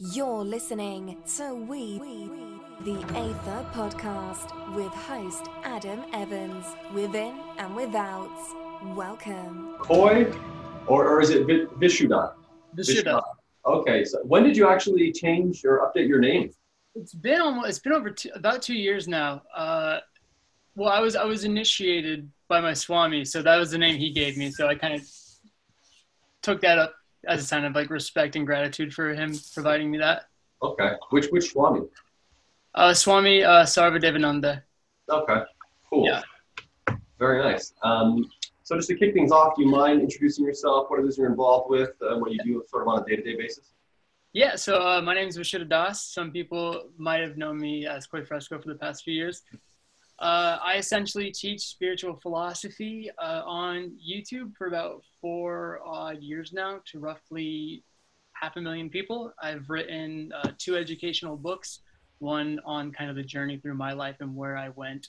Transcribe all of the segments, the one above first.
You're listening to We, the Aether podcast with host Adam Evans, within and without. Welcome. Koi, or, or is it Vi- Vishuddha? Vishuddha. Okay, so when did you actually change or update your name? It's been almost. It's been over two, about two years now. Uh, well, I was I was initiated by my swami, so that was the name he gave me. So I kind of took that up as a sign of like respect and gratitude for him providing me that. Okay, which which Swami? Uh, Swami uh, Sarvadevananda. Okay, cool. Yeah. Very nice. Um, so just to kick things off, do you mind introducing yourself, what it is you're involved with, uh, what you do sort of on a day-to-day basis? Yeah, so uh, my name is Vishuddha Das. Some people might have known me as Koi Fresco for the past few years. Uh, I essentially teach spiritual philosophy uh, on YouTube for about four odd years now to roughly half a million people. I've written uh, two educational books, one on kind of the journey through my life and where I went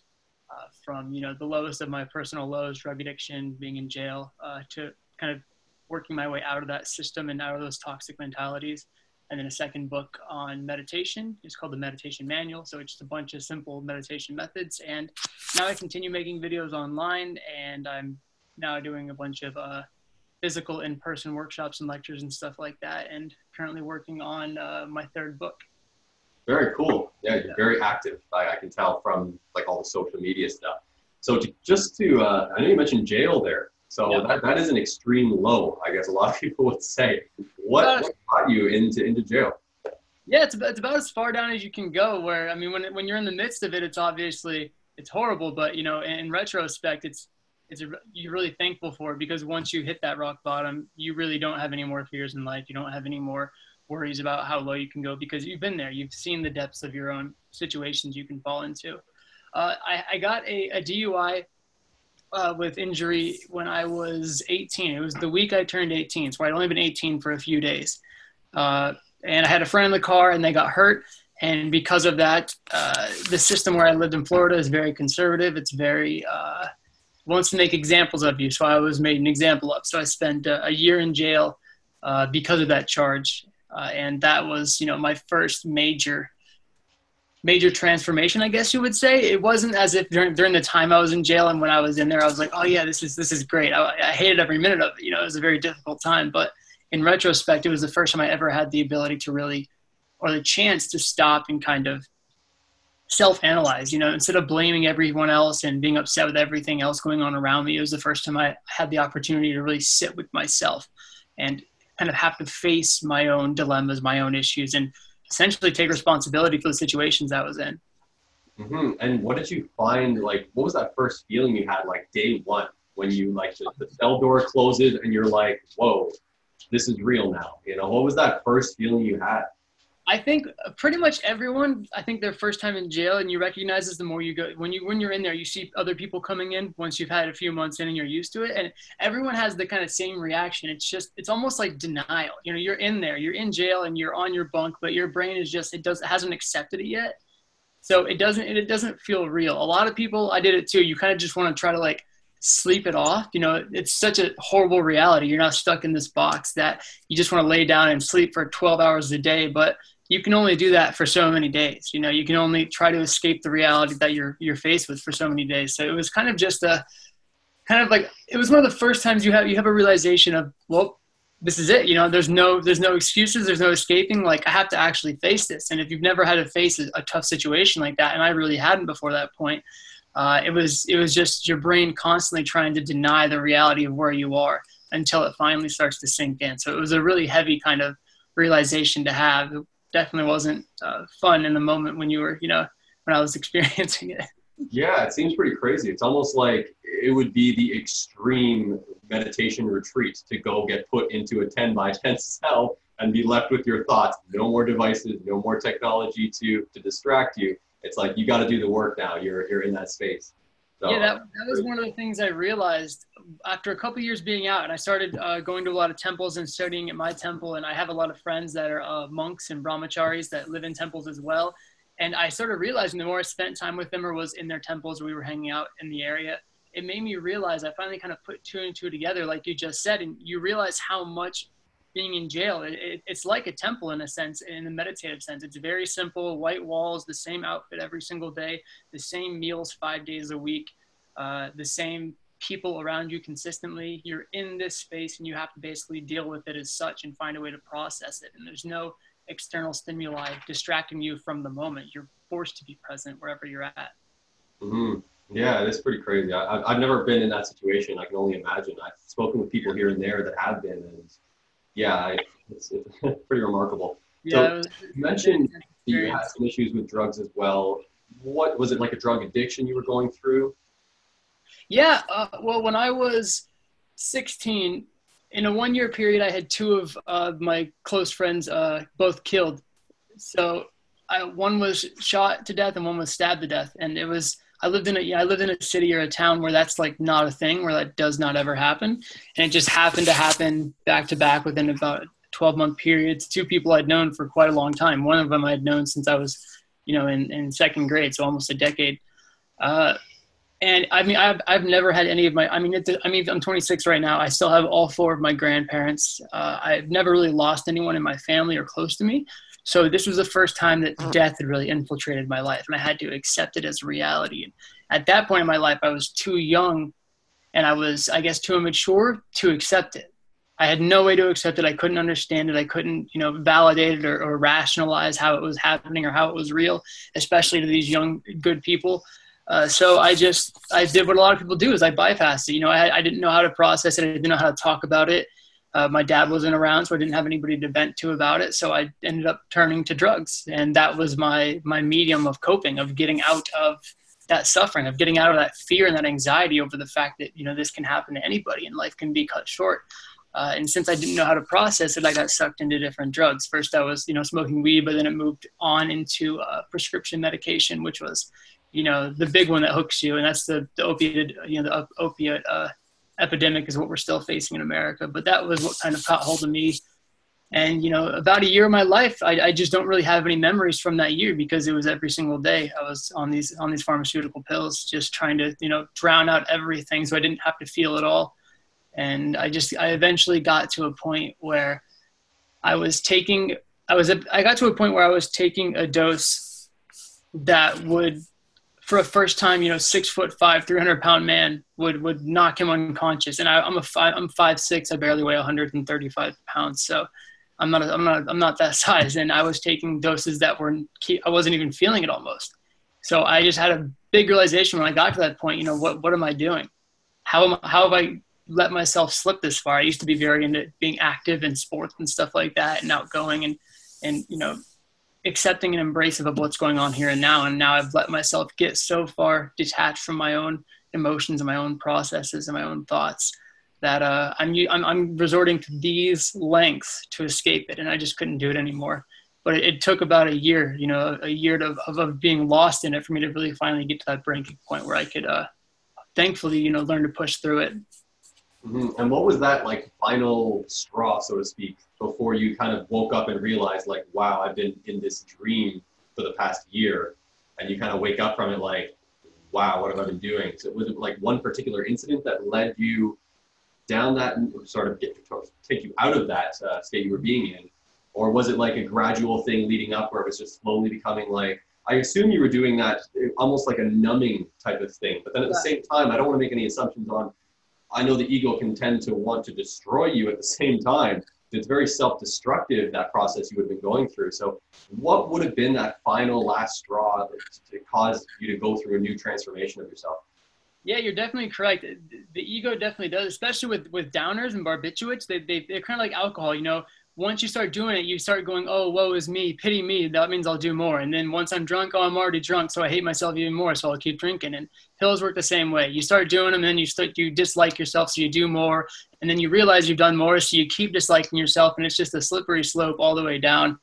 uh, from, you know, the lowest of my personal lows, drug addiction, being in jail, uh, to kind of working my way out of that system and out of those toxic mentalities and then a second book on meditation. It's called the Meditation Manual. So it's just a bunch of simple meditation methods. And now I continue making videos online, and I'm now doing a bunch of uh, physical in-person workshops and lectures and stuff like that. And currently working on uh, my third book. Very cool. Yeah, you're very active. I, I can tell from like all the social media stuff. So to, just to, uh, I know you mentioned jail there. So Yeah. that, that is an extreme low, I guess a lot of people would say. What, Uh, what got you into into jail? Yeah, it's about, it's about as far down as you can go. Where I mean, when when you're in the midst of it, it's obviously it's horrible. But you know, in, in retrospect, it's it's a, you're really thankful for it because once you hit that rock bottom, you really don't have any more fears in life. You don't have any more worries about how low you can go because you've been there. You've seen the depths of your own situations you can fall into. Uh, I, I got a, a DUI uh, with injury when I was 18. It was the week I turned 18, so I'd only been 18 for a few days. Uh, and I had a friend in the car, and they got hurt. And because of that, uh, the system where I lived in Florida is very conservative. It's very uh, wants to make examples of you. So I was made an example of. So I spent uh, a year in jail uh, because of that charge, and that was, you know, my first major major transformation, I guess you would say. It wasn't as if during during the time I was in jail and when I was in there, I was like, oh yeah, this is this is great. I, I hated every minute of it. You know, it was a very difficult time, but in retrospect, it was the first time I ever had the ability to really, or the chance to stop and kind of self-analyze. You know, instead of blaming everyone else and being upset with everything else going on around me, it was the first time I had the opportunity to really sit with myself and kind of have to face my own dilemmas, my own issues, and essentially take responsibility for the situations I was in. hmm And what did you find? Like, what was that first feeling you had, like day one, when you like the cell door closes and you're like, "Whoa, this is real now." You know, what was that first feeling you had? I think pretty much everyone. I think their first time in jail, and you recognize this the more you go. When you when you're in there, you see other people coming in. Once you've had a few months in and you're used to it, and everyone has the kind of same reaction. It's just it's almost like denial. You know, you're in there, you're in jail, and you're on your bunk, but your brain is just it does it hasn't accepted it yet. So it doesn't it doesn't feel real. A lot of people, I did it too. You kind of just want to try to like sleep it off. You know, it's such a horrible reality. You're not stuck in this box that you just want to lay down and sleep for 12 hours a day, but you can only do that for so many days. You know, you can only try to escape the reality that you're you're faced with for so many days. So it was kind of just a kind of like it was one of the first times you have you have a realization of well this is it. You know there's no there's no excuses there's no escaping. Like i have to actually face this. And if you've never had to face a, tough situation like that and i really hadn't before that point uh, it was it was just your brain constantly trying to deny the reality of where you are until it finally starts to sink in. So it was a really heavy kind of realization to have definitely wasn't uh, fun in the moment when you were you know when i was experiencing it Yeah, it seems pretty crazy. It's almost like it would be the extreme meditation retreat to go get put into a 10 by 10 cell and be left with your thoughts. No more devices, no more technology to, to distract you. It's like you got to do the work now. You're, you're in that space. So, yeah, that, that was one of the things I realized after a couple years being out, and I started uh, going to a lot of temples and studying at my temple. And I have a lot of friends that are uh, monks and brahmacharis that live in temples as well. And I started realizing the more I spent time with them or was in their temples or we were hanging out in the area, it made me realize I finally kind of put two and two together, like you just said, and you realize how much being in jail. It, it, it's like a temple in a sense, in a meditative sense. It's very simple, white walls, the same outfit every single day, the same meals five days a week, uh, the same people around you consistently. You're in this space and you have to basically deal with it as such and find a way to process it. And there's no external stimuli distracting you from the moment. You're forced to be present wherever you're at. Mm-hmm. Yeah, it's pretty crazy. I, I've never been in that situation. I can only imagine. I've spoken with people here and there that have been, and yeah, it's, it's pretty remarkable. Yeah, so you mentioned you had some issues with drugs as well. What was it like a drug addiction you were going through? Yeah, uh, well, when I was 16, in a one year period, I had two of uh, my close friends uh, both killed. So I, one was shot to death and one was stabbed to death. And it was, I lived in a, yeah, I lived in a city or a town where that's like not a thing, where that does not ever happen. And it just happened to happen back to back within about 12 month periods. Two people I'd known for quite a long time. One of them I'd known since I was, you know, in, in second grade, so almost a decade. Uh, and I mean, I've, I've never had any of my, I mean, it's, I mean, I'm 26 right now. I still have all four of my grandparents. Uh, I've never really lost anyone in my family or close to me. So this was the first time that mm. death had really infiltrated my life and I had to accept it as reality. And at that point in my life, I was too young and I was, I guess, too immature to accept it. I had no way to accept it. I couldn't understand it. I couldn't, you know, validate it or, or rationalize how it was happening or how it was real, especially to these young, good people. Uh, so I just I did what a lot of people do is I bypassed it. You know, I, I didn't know how to process it. I didn't know how to talk about it. Uh, my dad wasn't around, so I didn't have anybody to vent to about it. So I ended up turning to drugs, and that was my my medium of coping, of getting out of that suffering, of getting out of that fear and that anxiety over the fact that you know this can happen to anybody and life can be cut short. Uh, and since I didn't know how to process it, I got sucked into different drugs. First, I was, you know, smoking weed, but then it moved on into uh, prescription medication, which was, you know the big one that hooks you, and that's the the opiate you know the opiate uh, epidemic is what we're still facing in America. But that was what kind of caught hold of me. And you know, about a year of my life, I, I just don't really have any memories from that year because it was every single day I was on these on these pharmaceutical pills, just trying to you know drown out everything, so I didn't have to feel at all. And I just I eventually got to a point where I was taking I was I got to a point where I was taking a dose that would for a first time, you know, six foot five, 300 pound man would, would knock him unconscious. And I, am a five, I'm five, six, I barely weigh 135 pounds. So I'm not, a, I'm not, I'm not that size. And I was taking doses that were, I wasn't even feeling it almost. So I just had a big realization when I got to that point, you know, what, what am I doing? How am I, how have I let myself slip this far? I used to be very into being active in sports and stuff like that and outgoing and, and, you know, accepting and embracing of what's going on here and now. And now I've let myself get so far detached from my own emotions and my own processes and my own thoughts that uh, I'm, I'm, I'm resorting to these lengths to escape it. And I just couldn't do it anymore. But it, it took about a year, you know, a year of, of, of, being lost in it for me to really finally get to that breaking point where I could, uh, thankfully, you know, learn to push through it. Mm-hmm. And what was that like final straw, so to speak, before you kind of woke up and realized like, wow, I've been in this dream for the past year, and you kind of wake up from it like, wow, what have I been doing? So was it like one particular incident that led you down that sort of get take you out of that uh, state you were being in, or was it like a gradual thing leading up where it was just slowly becoming like? I assume you were doing that almost like a numbing type of thing, but then at the same time, I don't want to make any assumptions on I know the ego can tend to want to destroy you at the same time. It's very self-destructive that process you would have been going through. So, what would have been that final last straw that caused you to go through a new transformation of yourself? Yeah, you're definitely correct. The ego definitely does, especially with with downers and barbiturates. They they they're kind of like alcohol. You know, once you start doing it, you start going, oh, woe is me, pity me. That means I'll do more. And then once I'm drunk, oh, I'm already drunk, so I hate myself even more, so I'll keep drinking. And pills work the same way. You start doing them, and then you start you dislike yourself, so you do more, and then you realize you've done more, so you keep disliking yourself, and it's just a slippery slope all the way down.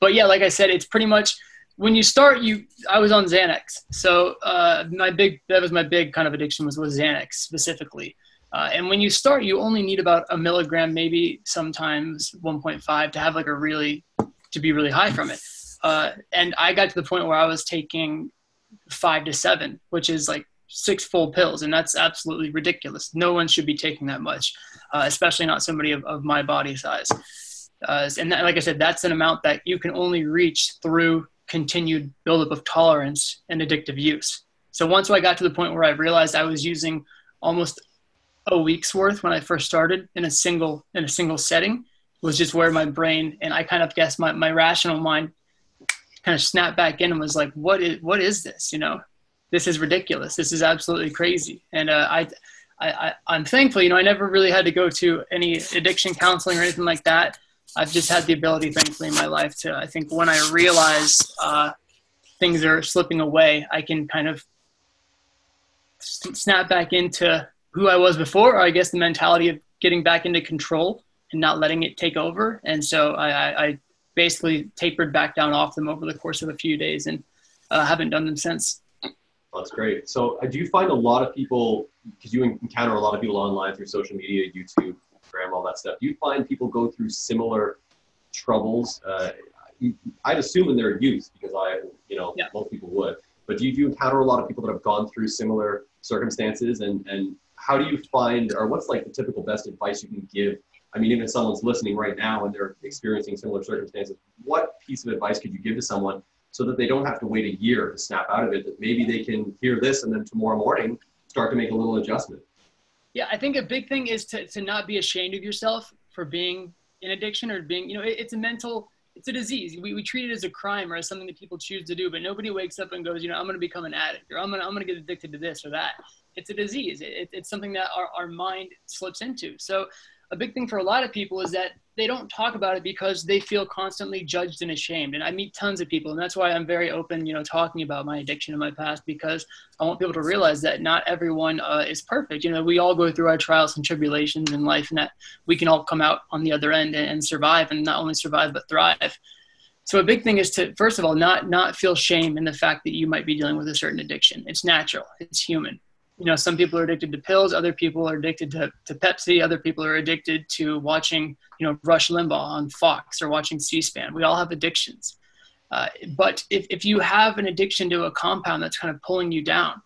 But yeah, like I said, it's pretty much when you start. You, I was on Xanax, so uh, my big that was my big kind of addiction was was Xanax specifically. Uh, and when you start, you only need about a milligram, maybe sometimes 1.5 to have like a really, to be really high from it. Uh, and I got to the point where I was taking five to seven, which is like six full pills. And that's absolutely ridiculous. No one should be taking that much, uh, especially not somebody of, of my body size. Uh, and that, like I said, that's an amount that you can only reach through continued buildup of tolerance and addictive use. So once I got to the point where I realized I was using almost a week's worth when I first started in a single in a single setting was just where my brain and I kind of guess my, my rational mind kind of snapped back in and was like, what is what is this? You know, this is ridiculous. This is absolutely crazy. And uh, I, I, I am thankful. You know, I never really had to go to any addiction counseling or anything like that. I've just had the ability, thankfully, in my life to. I think when I realize uh, things are slipping away, I can kind of snap back into who I was before, or I guess the mentality of getting back into control and not letting it take over. And so I, I basically tapered back down off them over the course of a few days and uh, haven't done them since. That's great. So, uh, do you find a lot of people, because you encounter a lot of people online through social media, YouTube, Instagram, all that stuff, do you find people go through similar troubles? Uh, I'd assume in their youth, because I, you know, yeah. most people would. But do you, do you encounter a lot of people that have gone through similar circumstances? And, and how do you find, or what's like the typical best advice you can give? I mean, even if someone's listening right now and they're experiencing similar circumstances, what piece of advice could you give to someone so that they don't have to wait a year to snap out of it? That maybe they can hear this and then tomorrow morning start to make a little adjustment. Yeah, I think a big thing is to, to not be ashamed of yourself for being in addiction or being, you know, it, it's a mental, it's a disease. We, we treat it as a crime or as something that people choose to do, but nobody wakes up and goes, you know, I'm going to become an addict or I'm going to, I'm going to get addicted to this or that. It's a disease. It, it's something that our, our mind slips into. So a big thing for a lot of people is that they don't talk about it because they feel constantly judged and ashamed. And I meet tons of people, and that's why I'm very open, you know, talking about my addiction in my past because I want people to realize that not everyone uh, is perfect. You know, we all go through our trials and tribulations in life, and that we can all come out on the other end and, and survive, and not only survive but thrive. So a big thing is to first of all not not feel shame in the fact that you might be dealing with a certain addiction. It's natural. It's human you know, some people are addicted to pills, other people are addicted to, to Pepsi, other people are addicted to watching, you know, Rush Limbaugh on Fox or watching C-SPAN. We all have addictions. Uh, but if, if you have an addiction to a compound that's kind of pulling you down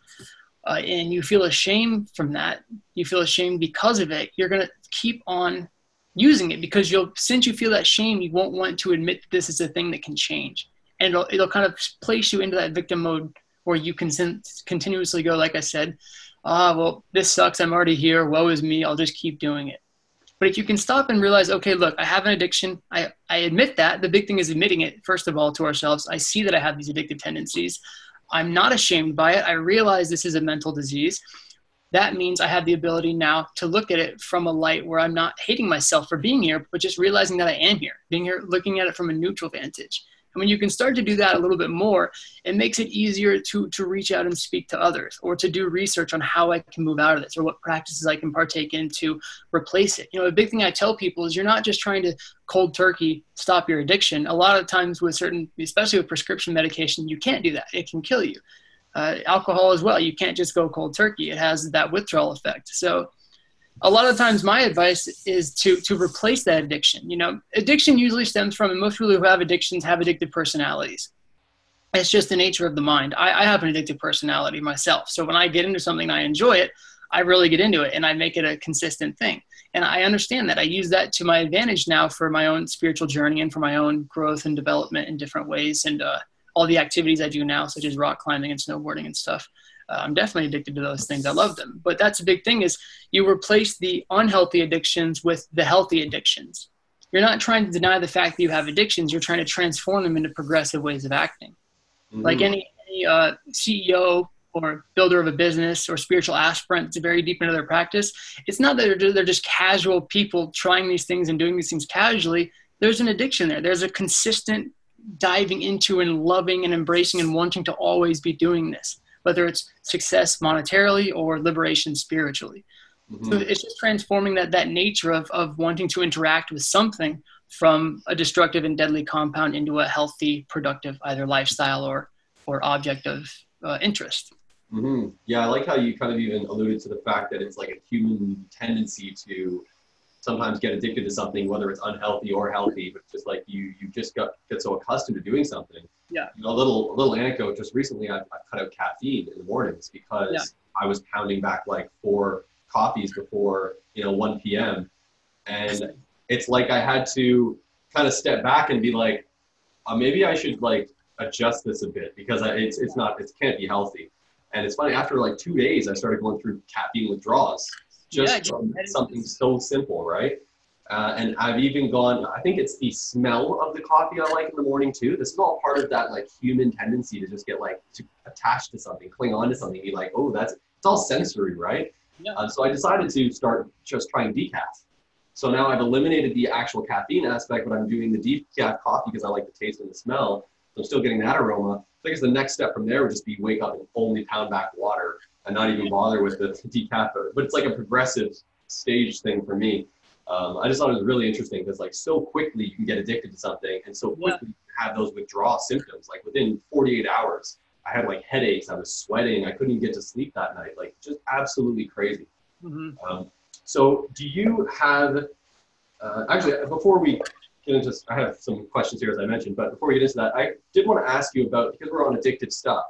uh, and you feel ashamed from that, you feel ashamed because of it, you're going to keep on using it because you'll, since you feel that shame, you won't want to admit that this is a thing that can change. And it'll, it'll kind of place you into that victim mode where you can continuously go, like I said, ah, well, this sucks. I'm already here. Woe is me. I'll just keep doing it. But if you can stop and realize, okay, look, I have an addiction. I, I admit that. The big thing is admitting it, first of all, to ourselves. I see that I have these addictive tendencies. I'm not ashamed by it. I realize this is a mental disease. That means I have the ability now to look at it from a light where I'm not hating myself for being here, but just realizing that I am here, being here, looking at it from a neutral vantage. And when you can start to do that a little bit more, it makes it easier to, to reach out and speak to others or to do research on how I can move out of this or what practices I can partake in to replace it. You know, a big thing I tell people is you're not just trying to cold turkey stop your addiction. A lot of times with certain, especially with prescription medication, you can't do that. It can kill you. Uh, alcohol as well. You can't just go cold turkey. It has that withdrawal effect. So a lot of times my advice is to to replace that addiction. You know addiction usually stems from and most people who have addictions have addictive personalities. It's just the nature of the mind. I, I have an addictive personality myself. So when i get into something i enjoy it i really get into it and i make it a consistent thing. And i understand that. I use that to my advantage now for my own spiritual journey and for my own growth and development in different ways and uh, all the activities i do now such as rock climbing and snowboarding and stuff uh, I'm definitely addicted to those things. I love them. But that's a big thing is you replace the unhealthy addictions with the healthy addictions. You're not trying to deny the fact that you have addictions. You're trying to transform them into progressive ways of acting. Mm-hmm. Like any, any uh, CEO or builder of a business or spiritual aspirant that's very deep into their practice, it's not that they're, they're just casual people trying these things and doing these things casually. There's an addiction there. There's a consistent diving into and loving and embracing and wanting to always be doing this whether it's success monetarily or liberation spiritually. Mm-hmm. So it's just transforming that that nature of of wanting to interact with something from a destructive and deadly compound into a healthy, productive either lifestyle or or object of uh, interest. Mm-hmm. Yeah, I like how you kind of even alluded to the fact that it's like a human tendency to sometimes get addicted to something, whether it's unhealthy or healthy, but just like you, you just got get so accustomed to doing something. Yeah. You know, a little, a little anecdote. Just recently, I, I cut out caffeine in the mornings because yeah. I was pounding back like four coffees before you know 1 p.m. And it's like I had to kind of step back and be like, uh, maybe I should like adjust this a bit because I, it's it's not it can't be healthy. And it's funny after like two days, I started going through caffeine withdrawals, just Yeah, from something so simple, right? Uh, and I've even gone. I think it's the smell of the coffee I like in the morning too. This is all part of that like human tendency to just get like to attach to something, cling on to something, be like, oh, that's it's all sensory, right? Yeah. Uh, so I decided to start just trying decaf. So now I've eliminated the actual caffeine aspect, but I'm doing the decaf coffee because I like the taste and the smell. So I'm still getting that aroma. I guess the next step from there would just be wake up and only pound back water and not even bother with the decaf. But it's like a progressive stage thing for me. Um, I just thought it was really interesting because like so quickly you can get addicted to something and so Yeah. quickly you have those withdrawal symptoms. Like within 48 hours, I had like headaches, I was sweating, I couldn't even get to sleep that night. Like just absolutely crazy. hmm Um, so, do you have uh, actually before we get into? I have some questions here as I mentioned, but before we get into that, I did want to ask you about because we're on addictive stuff.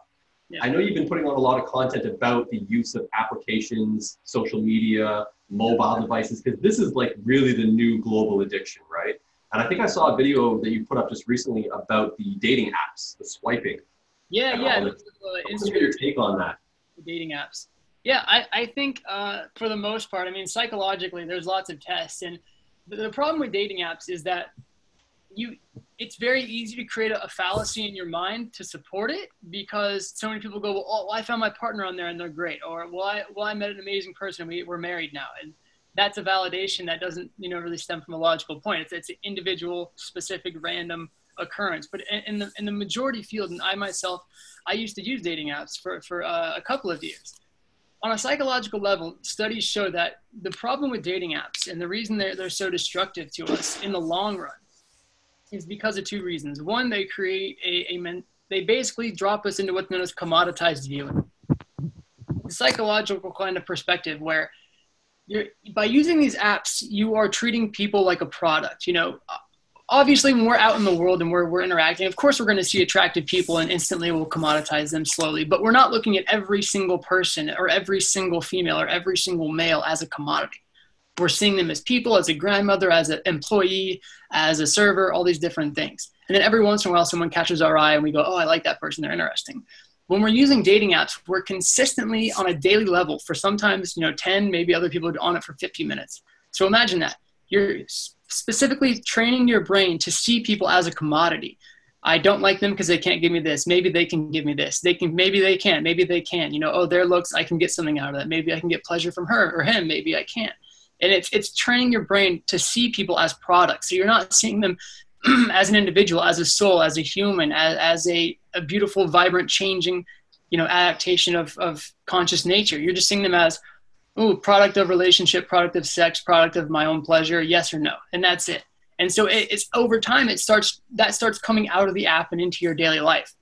Yeah. I know you've been putting on a lot of content about the use of applications, social media, mobile devices, because this is like really the new global addiction, right? And I think I saw a video that you put up just recently about the dating apps, the swiping. Yeah, yeah. all uh, What's your take on that? dating apps. Yeah, I, I think uh, for the most part, I mean, psychologically, there's lots of tests. And the, the problem with dating apps is that you it's very easy to create a, a fallacy in your mind to support it because so many people go, well, oh, I found my partner on there and they're great. Or, well, I, well, I met an amazing person and we, we're married now. And that's a validation that doesn't, you know, really stem from a logical point. It's, it's an individual, specific, random occurrence. But in, in the, in the majority field, and I myself, I used to use dating apps for, for uh, a couple of years. On a psychological level, studies show that the problem with dating apps and the reason they're, they're so destructive to us in the long run is because of two reasons. One, they create a, a men, they basically drop us into what's known as commoditized viewing. The psychological kind of perspective where you're, by using these apps, you are treating people like a product. You know, obviously when we're out in the world and we're, we're interacting of course we're going to see attractive people and instantly we'll commoditize them slowly but we're not looking at every single person or every single female or every single male as a commodity we're seeing them as people as a grandmother as an employee as a server all these different things and then every once in a while someone catches our eye and we go oh i like that person they're interesting when we're using dating apps we're consistently on a daily level for sometimes you know 10 maybe other people are on it for 50 minutes so imagine that you're specifically training your brain to see people as a commodity. I don't like them because they can't give me this. Maybe they can give me this. They can. Maybe they can. Maybe they can. You know, oh, their looks. I can get something out of that. Maybe I can get pleasure from her or him. Maybe I can't. And it's it's training your brain to see people as products. So you're not seeing them as an individual, as a soul, as a human, as, as a, a beautiful, vibrant, changing, you know, adaptation of of conscious nature. You're just seeing them as oh product of relationship, product of sex, product of my own pleasure, yes or no, and that's it. And so it, it's over time, it starts that starts coming out of the app and into your daily life.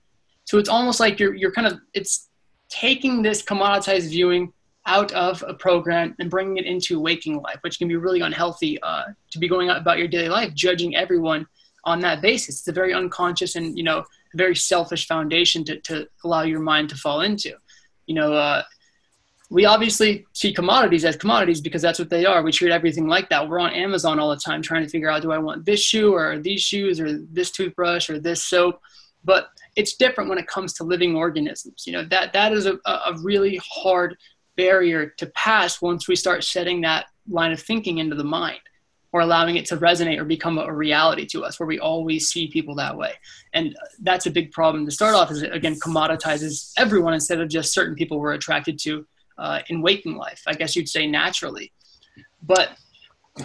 So it's almost like you're you're kind of it's taking this commoditized viewing out of a program and bringing it into waking life, which can be really unhealthy uh, to be going out about your daily life, judging everyone on that basis. It's a very unconscious and you know very selfish foundation to to allow your mind to fall into. You know. Uh, we obviously see commodities as commodities because that's what they are. We treat everything like that. We're on Amazon all the time trying to figure out do I want this shoe or these shoes or this toothbrush or this soap. But it's different when it comes to living organisms. You know, that that is a, a really hard barrier to pass once we start setting that line of thinking into the mind or allowing it to resonate or become a reality to us where we always see people that way. And that's a big problem to start off is it again commoditizes everyone instead of just certain people we're attracted to uh, in waking life, I guess you'd say naturally. But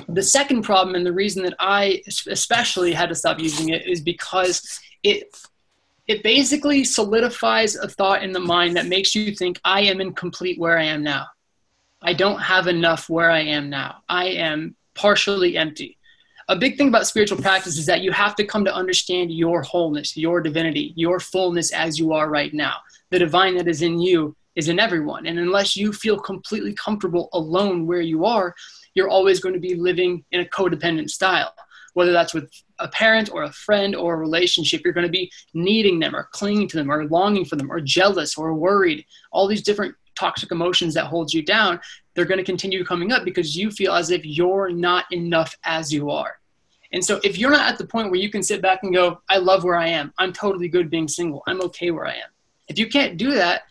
the second problem, and the reason that I especially had to stop using it, is because it it basically solidifies a thought in the mind that makes you think I am incomplete where I am now. I don't have enough where I am now. I am partially empty. A big thing about spiritual practice is that you have to come to understand your wholeness, your divinity, your fullness as you are right now. The divine that is in you is in everyone. And unless you feel completely comfortable alone where you are, you're always going to be living in a codependent style. Whether that's with a parent or a friend or a relationship, you're going to be needing them or clinging to them or longing for them or jealous or worried. All these different toxic emotions that hold you down, they're going to continue coming up because you feel as if you're not enough as you are. And so if you're not at the point where you can sit back and go, I love where I am, I'm totally good being single, I'm okay where I am. If you can't do that,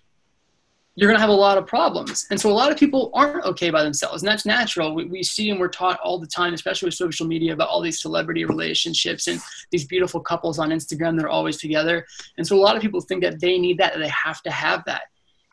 you're going to have a lot of problems. And so a lot of people aren't okay by themselves, and that's natural. We, we see and we're taught all the time, especially with social media, about all these celebrity relationships and these beautiful couples on Instagram that are always together. And so a lot of people think that they need that, that they have to have that.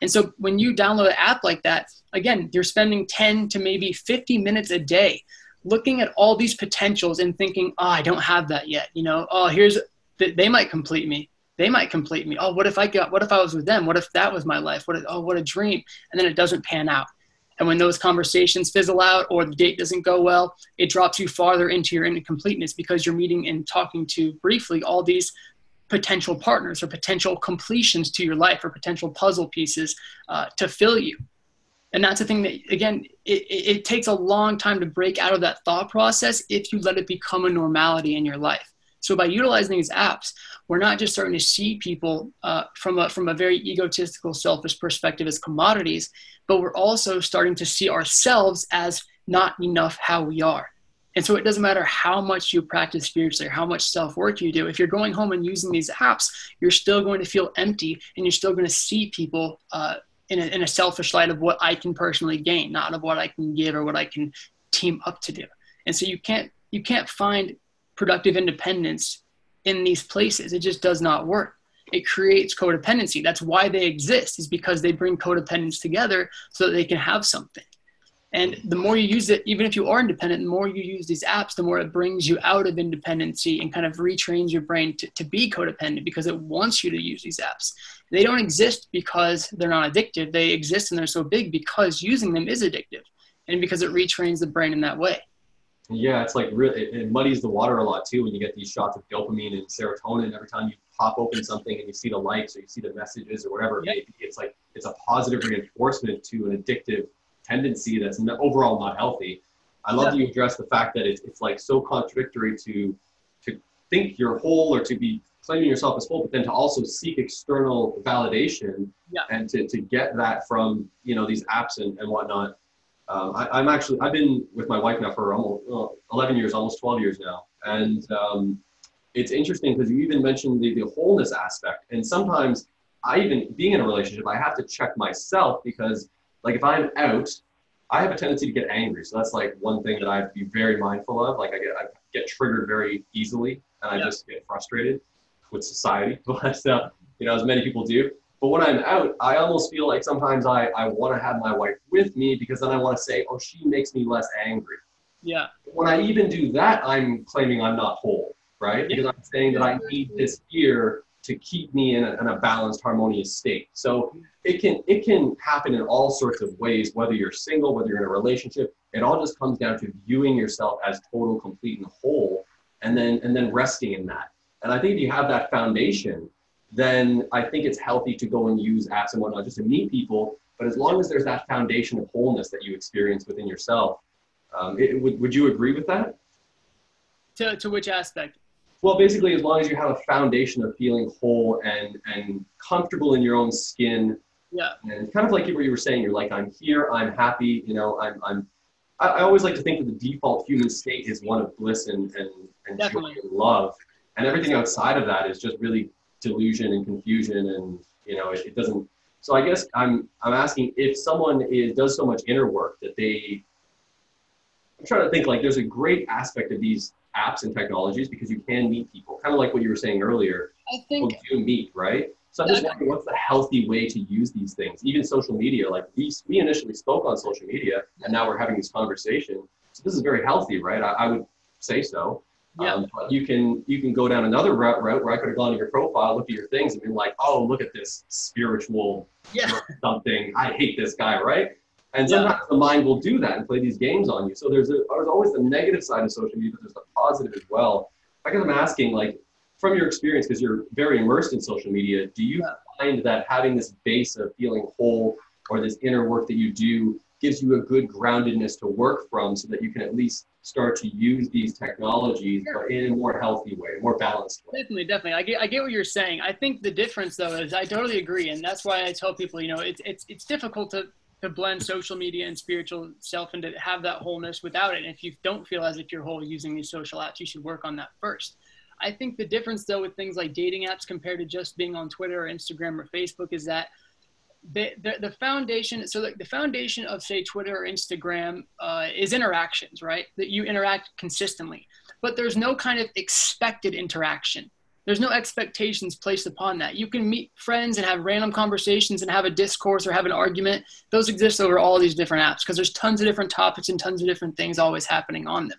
And so when you download an app like that, again, you're spending 10 to maybe 50 minutes a day looking at all these potentials and thinking, oh, I don't have that yet. You know, oh, here's, they might complete me they might complete me. Oh, what if I got, what if I was with them? What if that was my life? What if, oh, what a dream. And then it doesn't pan out. And when those conversations fizzle out or the date doesn't go well, it drops you farther into your incompleteness because you're meeting and talking to briefly all these potential partners or potential completions to your life or potential puzzle pieces uh, to fill you. And that's the thing that, again, it, it takes a long time to break out of that thought process if you let it become a normality in your life. So by utilizing these apps, we're not just starting to see people uh, from a from a very egotistical, selfish perspective as commodities, but we're also starting to see ourselves as not enough how we are. And so it doesn't matter how much you practice spiritually or how much self work you do. If you're going home and using these apps, you're still going to feel empty and you're still going to see people uh, in, a, in a selfish light of what I can personally gain, not of what I can give or what I can team up to do. And so you can't you can't find productive independence in these places. It just does not work. It creates codependency. That's why they exist, is because they bring codependents together so that they can have something. And the more you use it, even if you are independent, the more you use these apps, the more it brings you out of independency and kind of retrains your brain to, to be codependent because it wants you to use these apps. They don't exist because they're not addictive. They exist and they're so big because using them is addictive and because it retrains the brain in that way. Yeah, it's like really it muddies the water a lot too when you get these shots of dopamine and serotonin every time you pop open something and you see the likes or you see the messages or whatever it may. It's like it's a positive reinforcement to an addictive tendency that's overall not healthy. I love yeah. you address the fact that it's, it's like so contradictory to to think you're whole or to be claiming yourself as whole, but then to also seek external validation yeah. and to, to get that from you know these apps and, and whatnot. Um, I, am actually I've been with my wife now for almost uh, 11 years, almost 12 years now, and um, it's interesting because you even mentioned the, the wholeness aspect. And sometimes I even being in a relationship, I have to check myself because like if I'm out, I have a tendency to get angry. So that's like one thing that I have to be very mindful of. Like I get I get triggered very easily, and I yeah. just get frustrated with society. But uh, you know, as many people do. But when I'm out, I almost feel like sometimes I, I want to have my wife with me because then I want to say, oh, she makes me less angry. Yeah. When I even do that, I'm claiming I'm not whole, right? Because I'm saying that I need this fear to keep me in a, in a balanced, harmonious state. So it can it can happen in all sorts of ways, whether you're single, whether you're in a relationship. It all just comes down to viewing yourself as total, complete, and whole, and then and then resting in that. And I think if you have that foundation, then I think it's healthy to go and use apps and whatnot just to meet people. But as long as there's that foundation of wholeness that you experience within yourself, um, it, would, would you agree with that? To, to which aspect? Well, basically, as long as you have a foundation of feeling whole and, and comfortable in your own skin. Yeah. And kind of like what you were saying, you're like, I'm here, I'm happy, you know, I'm, I'm, I, I always like to think that the default human state is one of bliss and, and, and joy and love. And everything outside of that is just really delusion and confusion and you know it, it, doesn't so i guess i'm i'm asking if someone is does so much inner work that they i'm trying to think like there's a great aspect of these apps and technologies because you can meet people kind of like what you were saying earlier. I think do meet right? So i'm just wondering what's the healthy way to use these things? Even social media like we we initially spoke on social media and now we're having this conversation. So this is very healthy right? I, I would say so yeah. Um, but you can you can go down another route, route where I could have gone to your profile, look at your things, and be like, oh, look at this spiritual yeah. something. I hate this guy, right? And sometimes yeah. the mind will do that and play these games on you. So there's a, there's always the negative side of social media, but there's the positive as well. I guess I'm asking, like, from your experience, because you're very immersed in social media, do you yeah. find that having this base of feeling whole or this inner work that you do gives you a good groundedness to work from so that you can at least start to use these technologies but in a more healthy way more balanced way definitely definitely I get, I get what you're saying i think the difference though is i totally agree and that's why i tell people you know it's it's, it's difficult to to blend social media and spiritual self and to have that wholeness without it. And if you don't feel as if you're whole using these social apps, you should work on that first. I think the difference though with things like dating apps compared to just being on Twitter or Instagram or Facebook is that the, the, the foundation so like the foundation of say twitter or instagram uh, is interactions right that you interact consistently but there's no kind of expected interaction there's no expectations placed upon that. You can meet friends and have random conversations and have a discourse or have an argument. Those exist over all these different apps because there's tons of different topics and tons of different things always happening on them.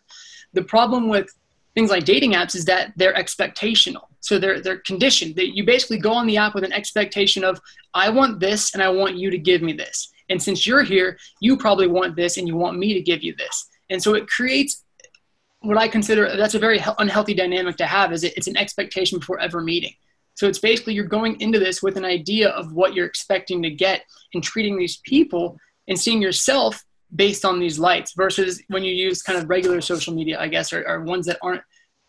The problem with things like dating apps is that they're expectational. So they're they're conditioned. That you basically go on the app with an expectation of I want this and I want you to give me this. And since you're here, you probably want this and you want me to give you this. And so it creates what I consider that's a very unhealthy dynamic to have is it, it's an expectation before ever meeting. So it's basically you're going into this with an idea of what you're expecting to get and treating these people and seeing yourself based on these lights versus when you use kind of regular social media, I guess, or, or ones that aren't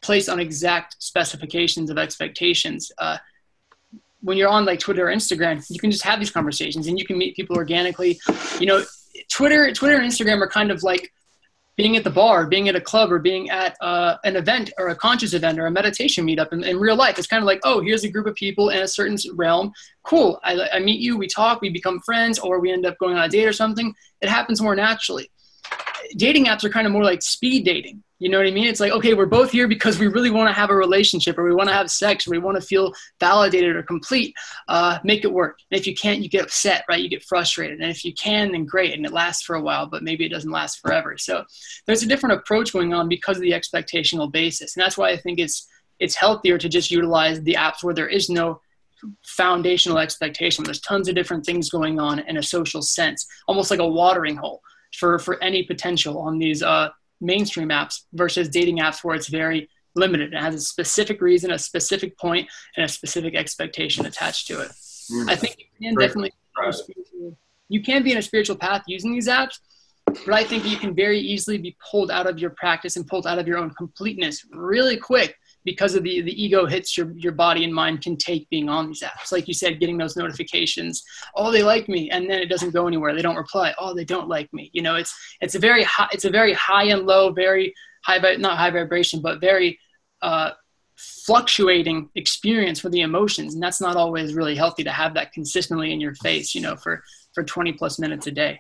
placed on exact specifications of expectations. Uh, when you're on like Twitter or Instagram, you can just have these conversations and you can meet people organically. You know, Twitter, Twitter and Instagram are kind of like being at the bar, being at a club, or being at uh, an event or a conscious event or a meditation meetup in, in, real life. It's kind of like, oh, here's a group of people in a certain realm. Cool. I, I meet you, we talk, we become friends, or we end up going on a date or something. It happens more naturally. Dating apps are kind of more like speed dating. You know what I mean? It's like, okay, we're both here because we really want to have a relationship or we want to have sex or we want to feel validated or complete. Uh, make it work. And if you can't, you get upset, right? You get frustrated. And if you can, then great. And it lasts for a while, but maybe it doesn't last forever. So there's a different approach going on because of the expectational basis. And that's why I think it's, it's healthier to just utilize the apps where there is no foundational expectation. There's tons of different things going on in a social sense, almost like a watering hole for, for any potential on these, uh, mainstream apps versus dating apps where it's very limited. It has a specific reason, a specific point, and a specific expectation attached to it. Mm. I think you can definitely you can be in a spiritual path using these apps, but I think you can very easily be pulled out of your practice and pulled out of your own completeness really quick because of the, the ego hits your, your body and mind can take being on these apps. Like you said, getting those notifications, oh, they like me. And then it doesn't go anywhere. They don't reply. Oh, they don't like me. You know, it's, it's a very high, it's a very high and low, very high, not high vibration, but very, uh, fluctuating experience for the emotions and that's not always really healthy to have that consistently in your face you know for for 20 plus minutes a day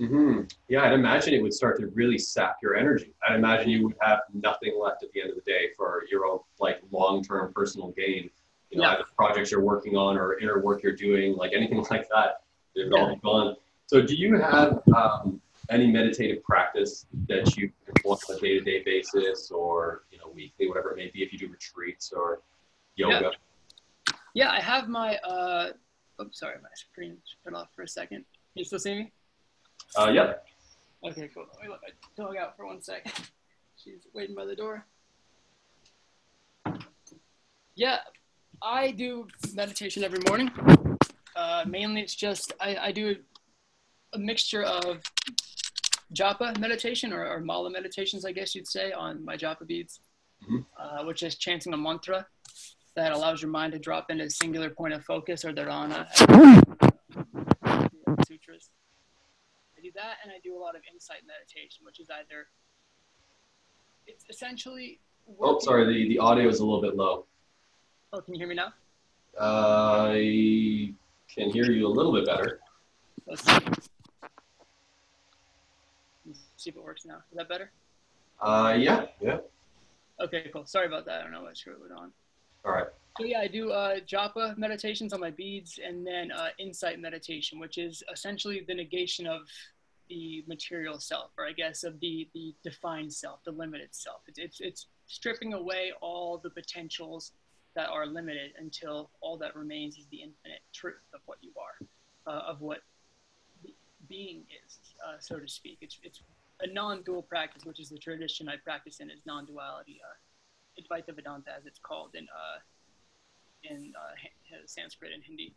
Mm-hmm. Yeah, I'd imagine it would start to really sap your energy. I'd imagine you would have nothing left at the end of the day for your own like long-term personal gain. You know, either projects you're working on or inner work you're doing, like anything like that, it would yeah. all be gone. So, do you have um, any meditative practice that you perform on a day-to-day basis, or you know, weekly, whatever it may be? If you do retreats or yoga. Yeah, yeah I have my. Uh, oh, sorry, my screen shut off for a second. Can you still see me? Uh, yep. Okay, cool. Let me let my dog out for one second. She's waiting by the door. Yeah, I do meditation every morning. Uh, mainly, it's just I, I do a mixture of japa meditation or, or, mala meditations, I guess you'd say, on my japa beads, mm-hmm. uh, which is chanting a mantra that allows your mind to drop into a singular point of focus or dharana. Sutras. I do that, and I do a lot of insight meditation, which is either it's essentially. Oh, sorry, the, the audio is a little bit low. Oh, can you hear me now? I can hear you a little bit better. Let's see. Let's see if it works now. Is that better? Uh, yeah, yeah. Okay, cool. Sorry about that. I don't know what screw it went on. All right. Yeah, I do uh, japa meditations on my beads, and then uh, insight meditation, which is essentially the negation of the material self, or I guess of the the defined self, the limited self. It's it's, it's stripping away all the potentials that are limited until all that remains is the infinite truth of what you are, uh, of what being is, uh, so to speak. It's it's a non-dual practice, which is the tradition I practice in, is non-duality. Uh, Advaita Vedanta, as it's called in uh, in uh, Sanskrit and Hindi.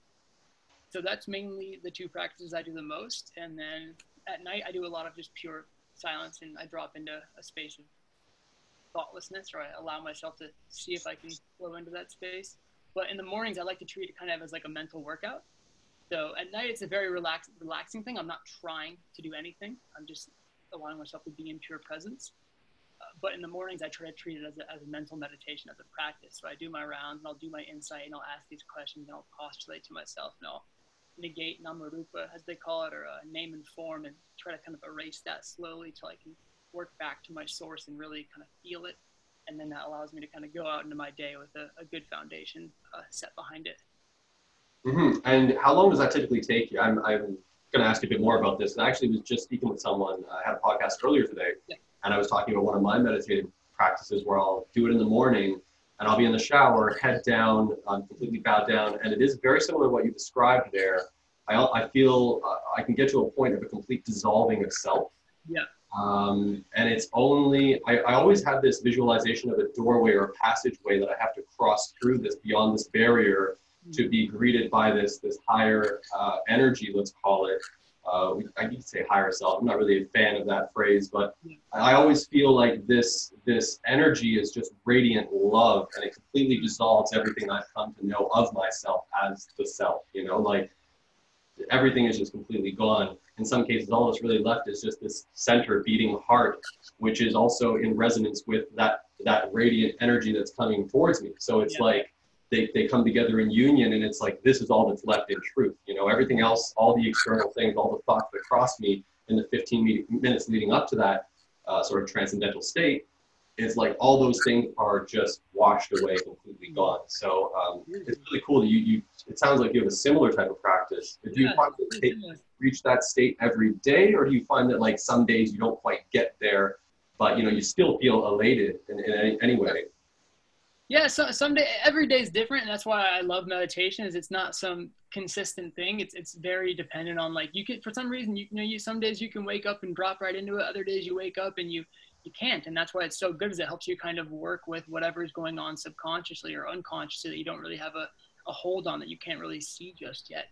So that's mainly the two practices I do the most. And then at night, I do a lot of just pure silence and I drop into a space of thoughtlessness or I allow myself to see if I can flow into that space. But in the mornings, I like to treat it kind of as like a mental workout. So at night, it's a very relaxed, relaxing thing. I'm not trying to do anything. I'm just allowing myself to be in pure presence. Uh, but in the mornings, I try to treat it as a, as a mental meditation, as a practice. So I do my rounds and I'll do my insight and I'll ask these questions and I'll postulate to myself and I'll negate namarupa, as they call it, or uh, name and form, and try to kind of erase that slowly till I can work back to my source and really kind of feel it. And then that allows me to kind of go out into my day with a, a good foundation uh, set behind it. Mm-hmm. And how long does that typically take you? I'm, I'm going to ask you a bit more about this. I actually was just speaking with someone. I had a podcast earlier today, yeah. And I was talking about one of my meditative practices where I'll do it in the morning and I'll be in the shower, head down, I'm completely bowed down, and it is very similar to what you described there. I, I feel uh, I can get to a point of a complete dissolving of self. Yeah. Um, and it's only, I, I always have this visualization of a doorway or a passageway that I have to cross through this, beyond this barrier to be greeted by this this higher uh, energy, let's call it. Uh, I could say higher self. I'm not really a fan of that phrase, but I always feel like this this energy is just radiant love, and it completely dissolves everything I've come to know of myself as the self. You know, like everything is just completely gone. In some cases, all that's really left is just this center beating heart, which is also in resonance with that that radiant energy that's coming towards me. So it's yeah. like they, they come together in union and it's like this is all that's left in truth you know? Everything else all the external things all the thoughts that cross me in the 15 minutes leading up to that uh, sort of transcendental state is like all those things are just washed away completely gone. So um, it's really cool that you, you it sounds like you have a similar type of practice. Do you yeah, find that take, reach that state every day or do you find that like some days you don't quite get there but you know you still feel elated in, in any, any way yeah, so someday every day is different, and that's why I love meditation. Is it's not some consistent thing. It's it's very dependent on like you can for some reason you, you know you some days you can wake up and drop right into it. Other days you wake up and you you can't, and that's why it's so good. Is it helps you kind of work with whatever is going on subconsciously or unconsciously that you don't really have a a hold on that you can't really see just yet.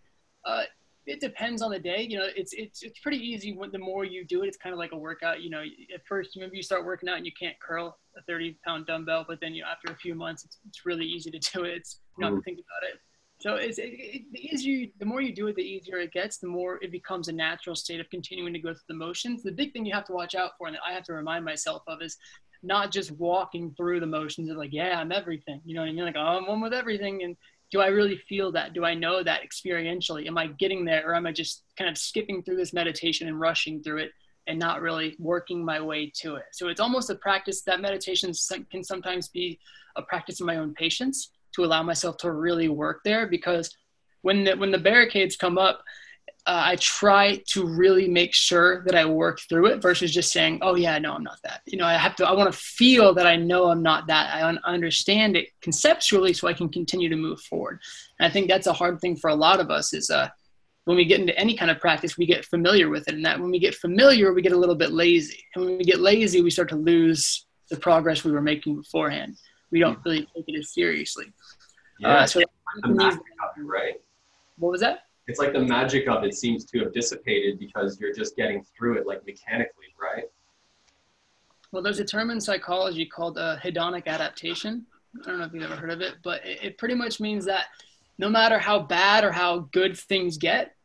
Uh, it depends on the day. You know, it's it's it's pretty easy. When the more you do it, it's kind of like a workout. You know, at first maybe you start working out and you can't curl a 30 pound dumbbell, but then you after a few months, it's, it's really easy to do it. It's you not mm. to think about it. So it's it, it, the easier, the more you do it, the easier it gets. The more it becomes a natural state of continuing to go through the motions. The big thing you have to watch out for, and that I have to remind myself of, is not just walking through the motions of like, yeah, I'm everything. You know what I mean? Like, oh, I'm one with everything, and do I really feel that? Do I know that experientially? Am I getting there or am I just kind of skipping through this meditation and rushing through it and not really working my way to it? So it's almost a practice that meditation can sometimes be a practice of my own patience to allow myself to really work there because when the, when the barricades come up, uh, I try to really make sure that I work through it versus just saying, "Oh yeah, no, I'm not that." You know, I have to. I want to feel that I know I'm not that. I un- understand it conceptually, so I can continue to move forward. And I think that's a hard thing for a lot of us. Is uh, when we get into any kind of practice, we get familiar with it, and that when we get familiar, we get a little bit lazy, and when we get lazy, we start to lose the progress we were making beforehand. We don't really take it as seriously. Yeah, uh, so right. What was that? It's like the magic of it seems to have dissipated because you're just getting through it like mechanically, right? Well, there's a term in psychology called uh, hedonic adaptation. I don't know if you've ever heard of it, but it, it pretty much means that no matter how bad or how good things get,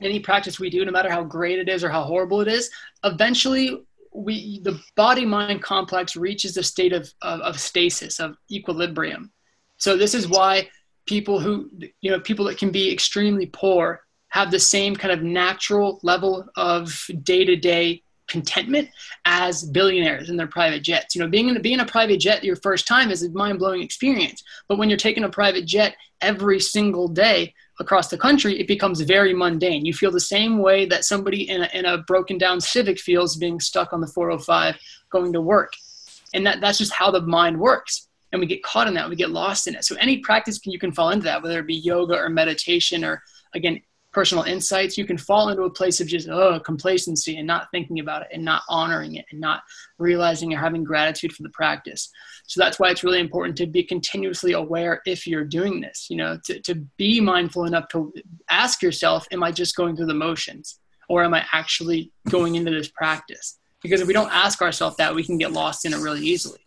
any practice we do, no matter how great it is or how horrible it is, eventually we the body mind complex reaches a state of, of, of stasis, of equilibrium. So this is why people who you know people that can be extremely poor have the same kind of natural level of day-to-day contentment as billionaires in their private jets. You know, being in, being in a private jet your first time is a mind-blowing experience. But when you're taking a private jet every single day across the country, it becomes very mundane. You feel the same way that somebody in a, in a broken down Civic feels being stuck on the 405 going to work. And that, that's just how the mind works and we get caught in that we get lost in it. So any practice can you can fall into that whether it be yoga or meditation or again personal insights you can fall into a place of just oh complacency and not thinking about it and not honoring it and not realizing or having gratitude for the practice. So that's why it's really important to be continuously aware if you're doing this you know to, to be mindful enough to ask yourself am i just going through the motions or am i actually going into this practice? Because if we don't ask ourselves that we can get lost in it really easily.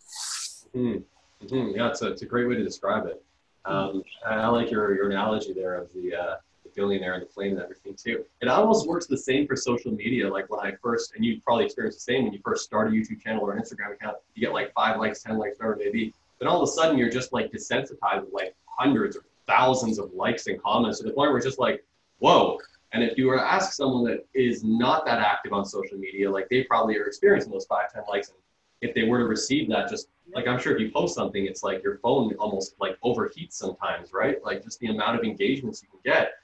Mm. Mm-hmm. Yeah, it's a, it's a great way to describe it. Um, I like your, your analogy there of the, uh, the billionaire and the flame and everything too. It almost works the same for social media. Like when I first, and you probably experienced the same when you first start a YouTube channel or an Instagram account, you get like five likes, 10 likes, whatever it may be. Then all of a sudden you're just like desensitized with like hundreds or thousands of likes and comments to the point where it's just like, whoa. And if you were to ask someone that is not that active on social media, like they probably are experiencing those five, 10 likes. And if they were to receive that, just like I'm sure if you post something, it's like your phone almost like overheats sometimes, right? Like just the amount of engagements you can get.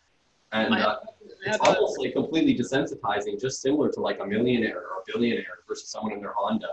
And uh, it's almost like completely desensitizing, just similar to like a millionaire or a billionaire versus someone in their Honda.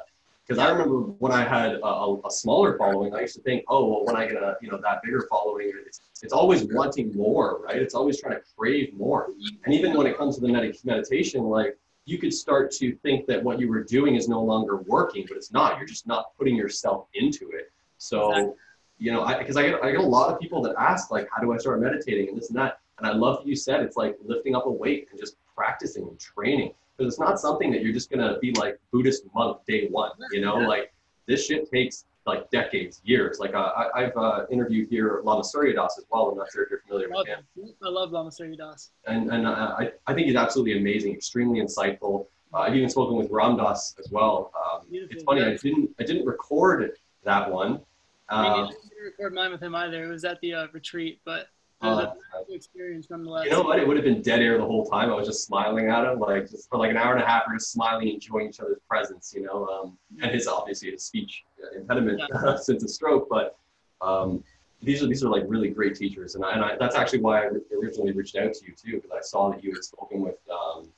Because I remember when I had a, a, smaller following, I used to think, oh, well, when I get a, you know, that bigger following, it's, it's always wanting more, right? It's always trying to crave more. And even when it comes to the med- meditation, like you could start to think that what you were doing is no longer working, but it's not. You're just not putting yourself into it. So, exactly. you know, because I, I, get I get a lot of people that ask like, how do I start meditating and this and that. And I love that you said it's like lifting up a weight and just practicing and training because it's not something that you're just gonna be like Buddhist monk day one. You know, yeah. like this shit takes like decades, years. Like uh, I, have uh, interviewed here Lama Surya Das as well. I'm not sure if you're familiar with him. I love Lama Surya Das. And, and uh, I, I think he's absolutely amazing, extremely insightful. Uh, I've even spoken with Ram Dass as well. Um, it's funny, I didn't I didn't record that one. I, mean, I didn't record mine with him either. It was at the uh, retreat, but uh, experience nonetheless. You know what? It would have been dead air the whole time. I was just smiling at him, like just for like an hour and a half, we're just smiling, enjoying each other's presence. You know, um, and his obviously his speech impediment yeah. since a stroke, but um, these are these are like really great teachers, and I, and I, that's actually why I originally reached out to you too, because I saw that you had spoken with. Um,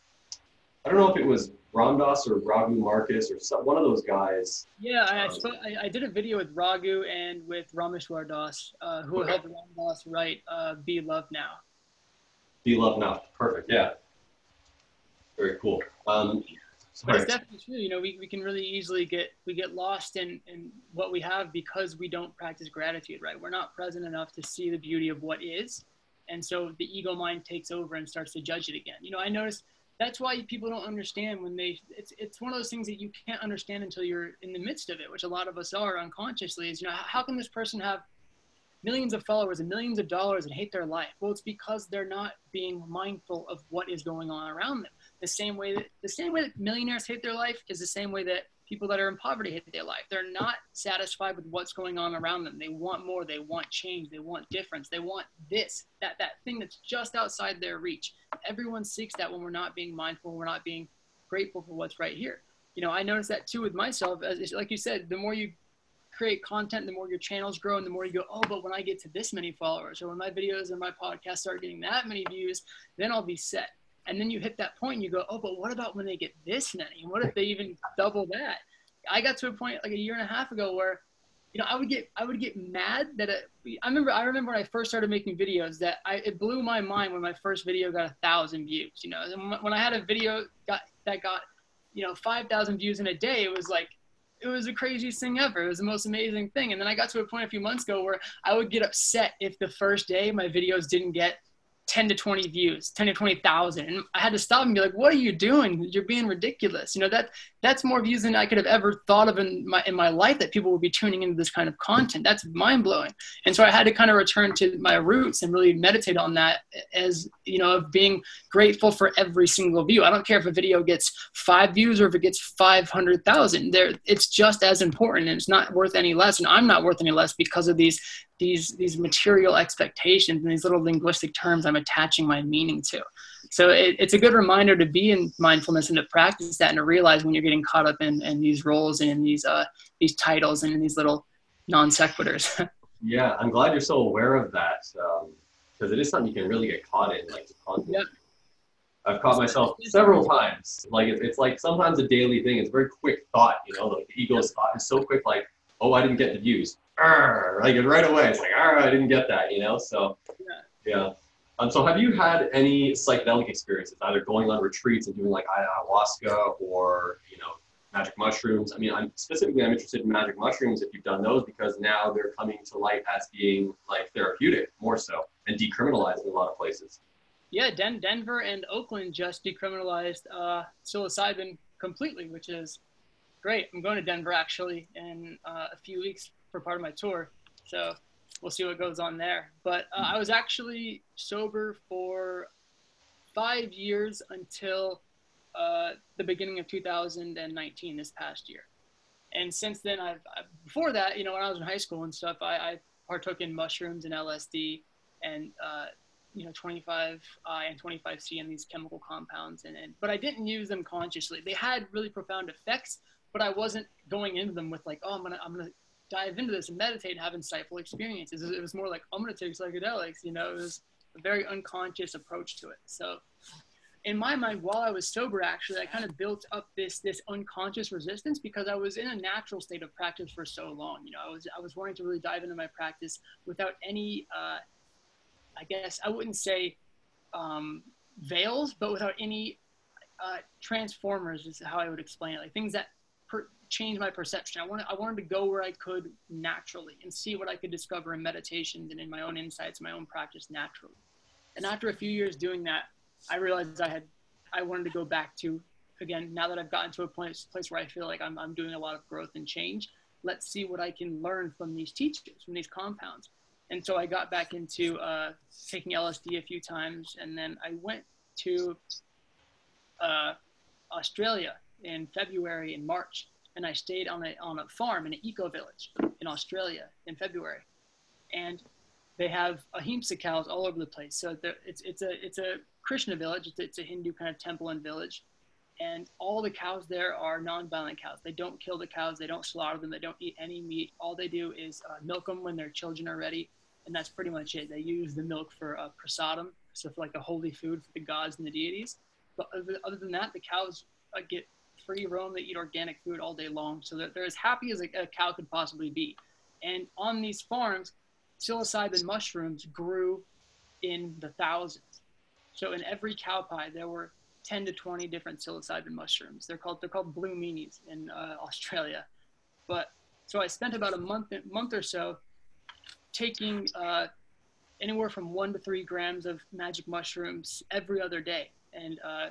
I don't know if it was Ram Dass or Raghu Markus or some, one of those guys. Yeah, I, um, I, I, did a video with Raghu and with Rameshwar Das, uh, who okay. helped Ram Dass write uh, Be Love Now. Be Love Now. Perfect. Yeah. Very cool. Um, but it's definitely true. You know, we, we can really easily get we get lost in, in what we have because we don't practice gratitude, right? We're not present enough to see the beauty of what is. And so the ego mind takes over and starts to judge it again. You know, I noticed that's why people don't understand when they it's it's one of those things that you can't understand until you're in the midst of it which a lot of us are unconsciously is you know how can this person have millions of followers and millions of dollars and hate their life? Well it's because they're not being mindful of what is going on around them. The same way that the same way that millionaires hate their life is the same way that people that are in poverty hate their life. They're not satisfied with what's going on around them. They want more. They want change. They want difference. They want this, that, that thing that's just outside their reach. Everyone seeks that when we're not being mindful, we're not being grateful for what's right here. You know, I noticed that too with myself. As like you said, the more you create content, the more your channels grow, and the more you go, oh, but when I get to this many followers, or when my videos and my podcast start getting that many views, then I'll be set. And then you hit that point and you go, oh, but what about when they get this many? And what if they even double that? I got to a point like a year and a half ago where, you know, I would get I would get mad that it, I remember I remember when I first started making videos that I it blew my mind when my first video got a thousand views. You know, and when I had a video got that got, you know, five thousand views in a day, it was like it was the craziest thing ever. It was the most amazing thing. And then I got to a point a few months ago where I would get upset if the first day my videos didn't get 10 to 20 views 10 to 20,000 and I had to stop and be like what are you doing? You're being ridiculous. You know that that's more views than I could have ever thought of in my in my life that people would be tuning into this kind of content. That's mind blowing and so I had to kind of return to my roots and really meditate on that as you know of being grateful for every single view. I don't care if a video gets 5 views or if it gets 500,000 there it's just as important. And it's not worth any less. And I'm not worth any less because of these these these material expectations and these little linguistic terms I'm attaching my meaning to. So it, it's a good reminder to be in mindfulness and to practice that and to realize when you're getting caught up in, in these roles and in these uh, these titles and in these little non sequiturs. yeah, I'm glad you're so aware of that because um, it is something you can really get caught in, like the content. Yep. I've caught myself several times. Like it's, it's like sometimes a daily thing. It's a very quick thought, you know. Like the ego's thought is so quick. Like, oh, I didn't get the views like right away. It's like, all right, I didn't get that, you know? So, yeah. yeah. Um, so have you had any psychedelic experiences, either going on retreats and doing like ayahuasca or, you know, magic mushrooms? I mean, I'm specifically, I'm interested in magic mushrooms if you've done those because now they're coming to light as being like therapeutic more so and decriminalized in a lot of places. Yeah, Den- Denver and Oakland just decriminalized uh, psilocybin completely, which is great. I'm going to Denver actually in uh, a few weeks for part of my tour. So we'll see what goes on there. But uh, I was actually sober for five years until uh, the beginning of 2019, this past year. And since then, I've, I've, before that, you know, when I was in high school and stuff, I, I partook in mushrooms and LSD and uh, you know 25i and 25c and these chemical compounds and, and but i didn't use them consciously they had really profound effects but i wasn't going into them with like oh i'm gonna i'm gonna dive into this and meditate have insightful experiences it was more like i'm gonna take psychedelics you know it was a very unconscious approach to it so in my mind while i was sober actually i kind of built up this this unconscious resistance because i was in a natural state of practice for so long you know i was i was wanting to really dive into my practice without any uh, I guess I wouldn't say um, veils, but without any uh, transformers is how I would explain it. Like things that change my perception. I wanted I wanted to go where I could naturally and see what I could discover in meditations and in my own insights, my own practice naturally. And after a few years doing that, I realized I had I wanted to go back to again now that I've gotten to a place place where I feel like I'm I'm doing a lot of growth and change. Let's see what I can learn from these teachers, from these compounds and so I got back into uh, taking LSD a few times, and then I went to uh, Australia in February and March, and I stayed on a on a farm in an eco village in Australia in February, and they have ahimsa cows all over the place. So it's it's a it's a Krishna village. It's, it's a Hindu kind of temple and village, and all the cows there are non-violent cows. They don't kill the cows. They don't slaughter them. They don't eat any meat. All they do is uh, milk them when their children are ready, and that's pretty much it. They use the milk for uh, prasadam, so for like a holy food for the gods and the deities. But other than that, the cows uh, get free roam. They eat organic food all day long, so they're, they're as happy as a, a cow could possibly be. And on these farms, psilocybin mushrooms grew in the thousands. So in every cow pie, there were 10 to 20 different psilocybin mushrooms. They're called they're called blue meanies in uh, Australia. But so I spent about a month month or so taking uh, anywhere from one to three grams of magic mushrooms every other day, and uh,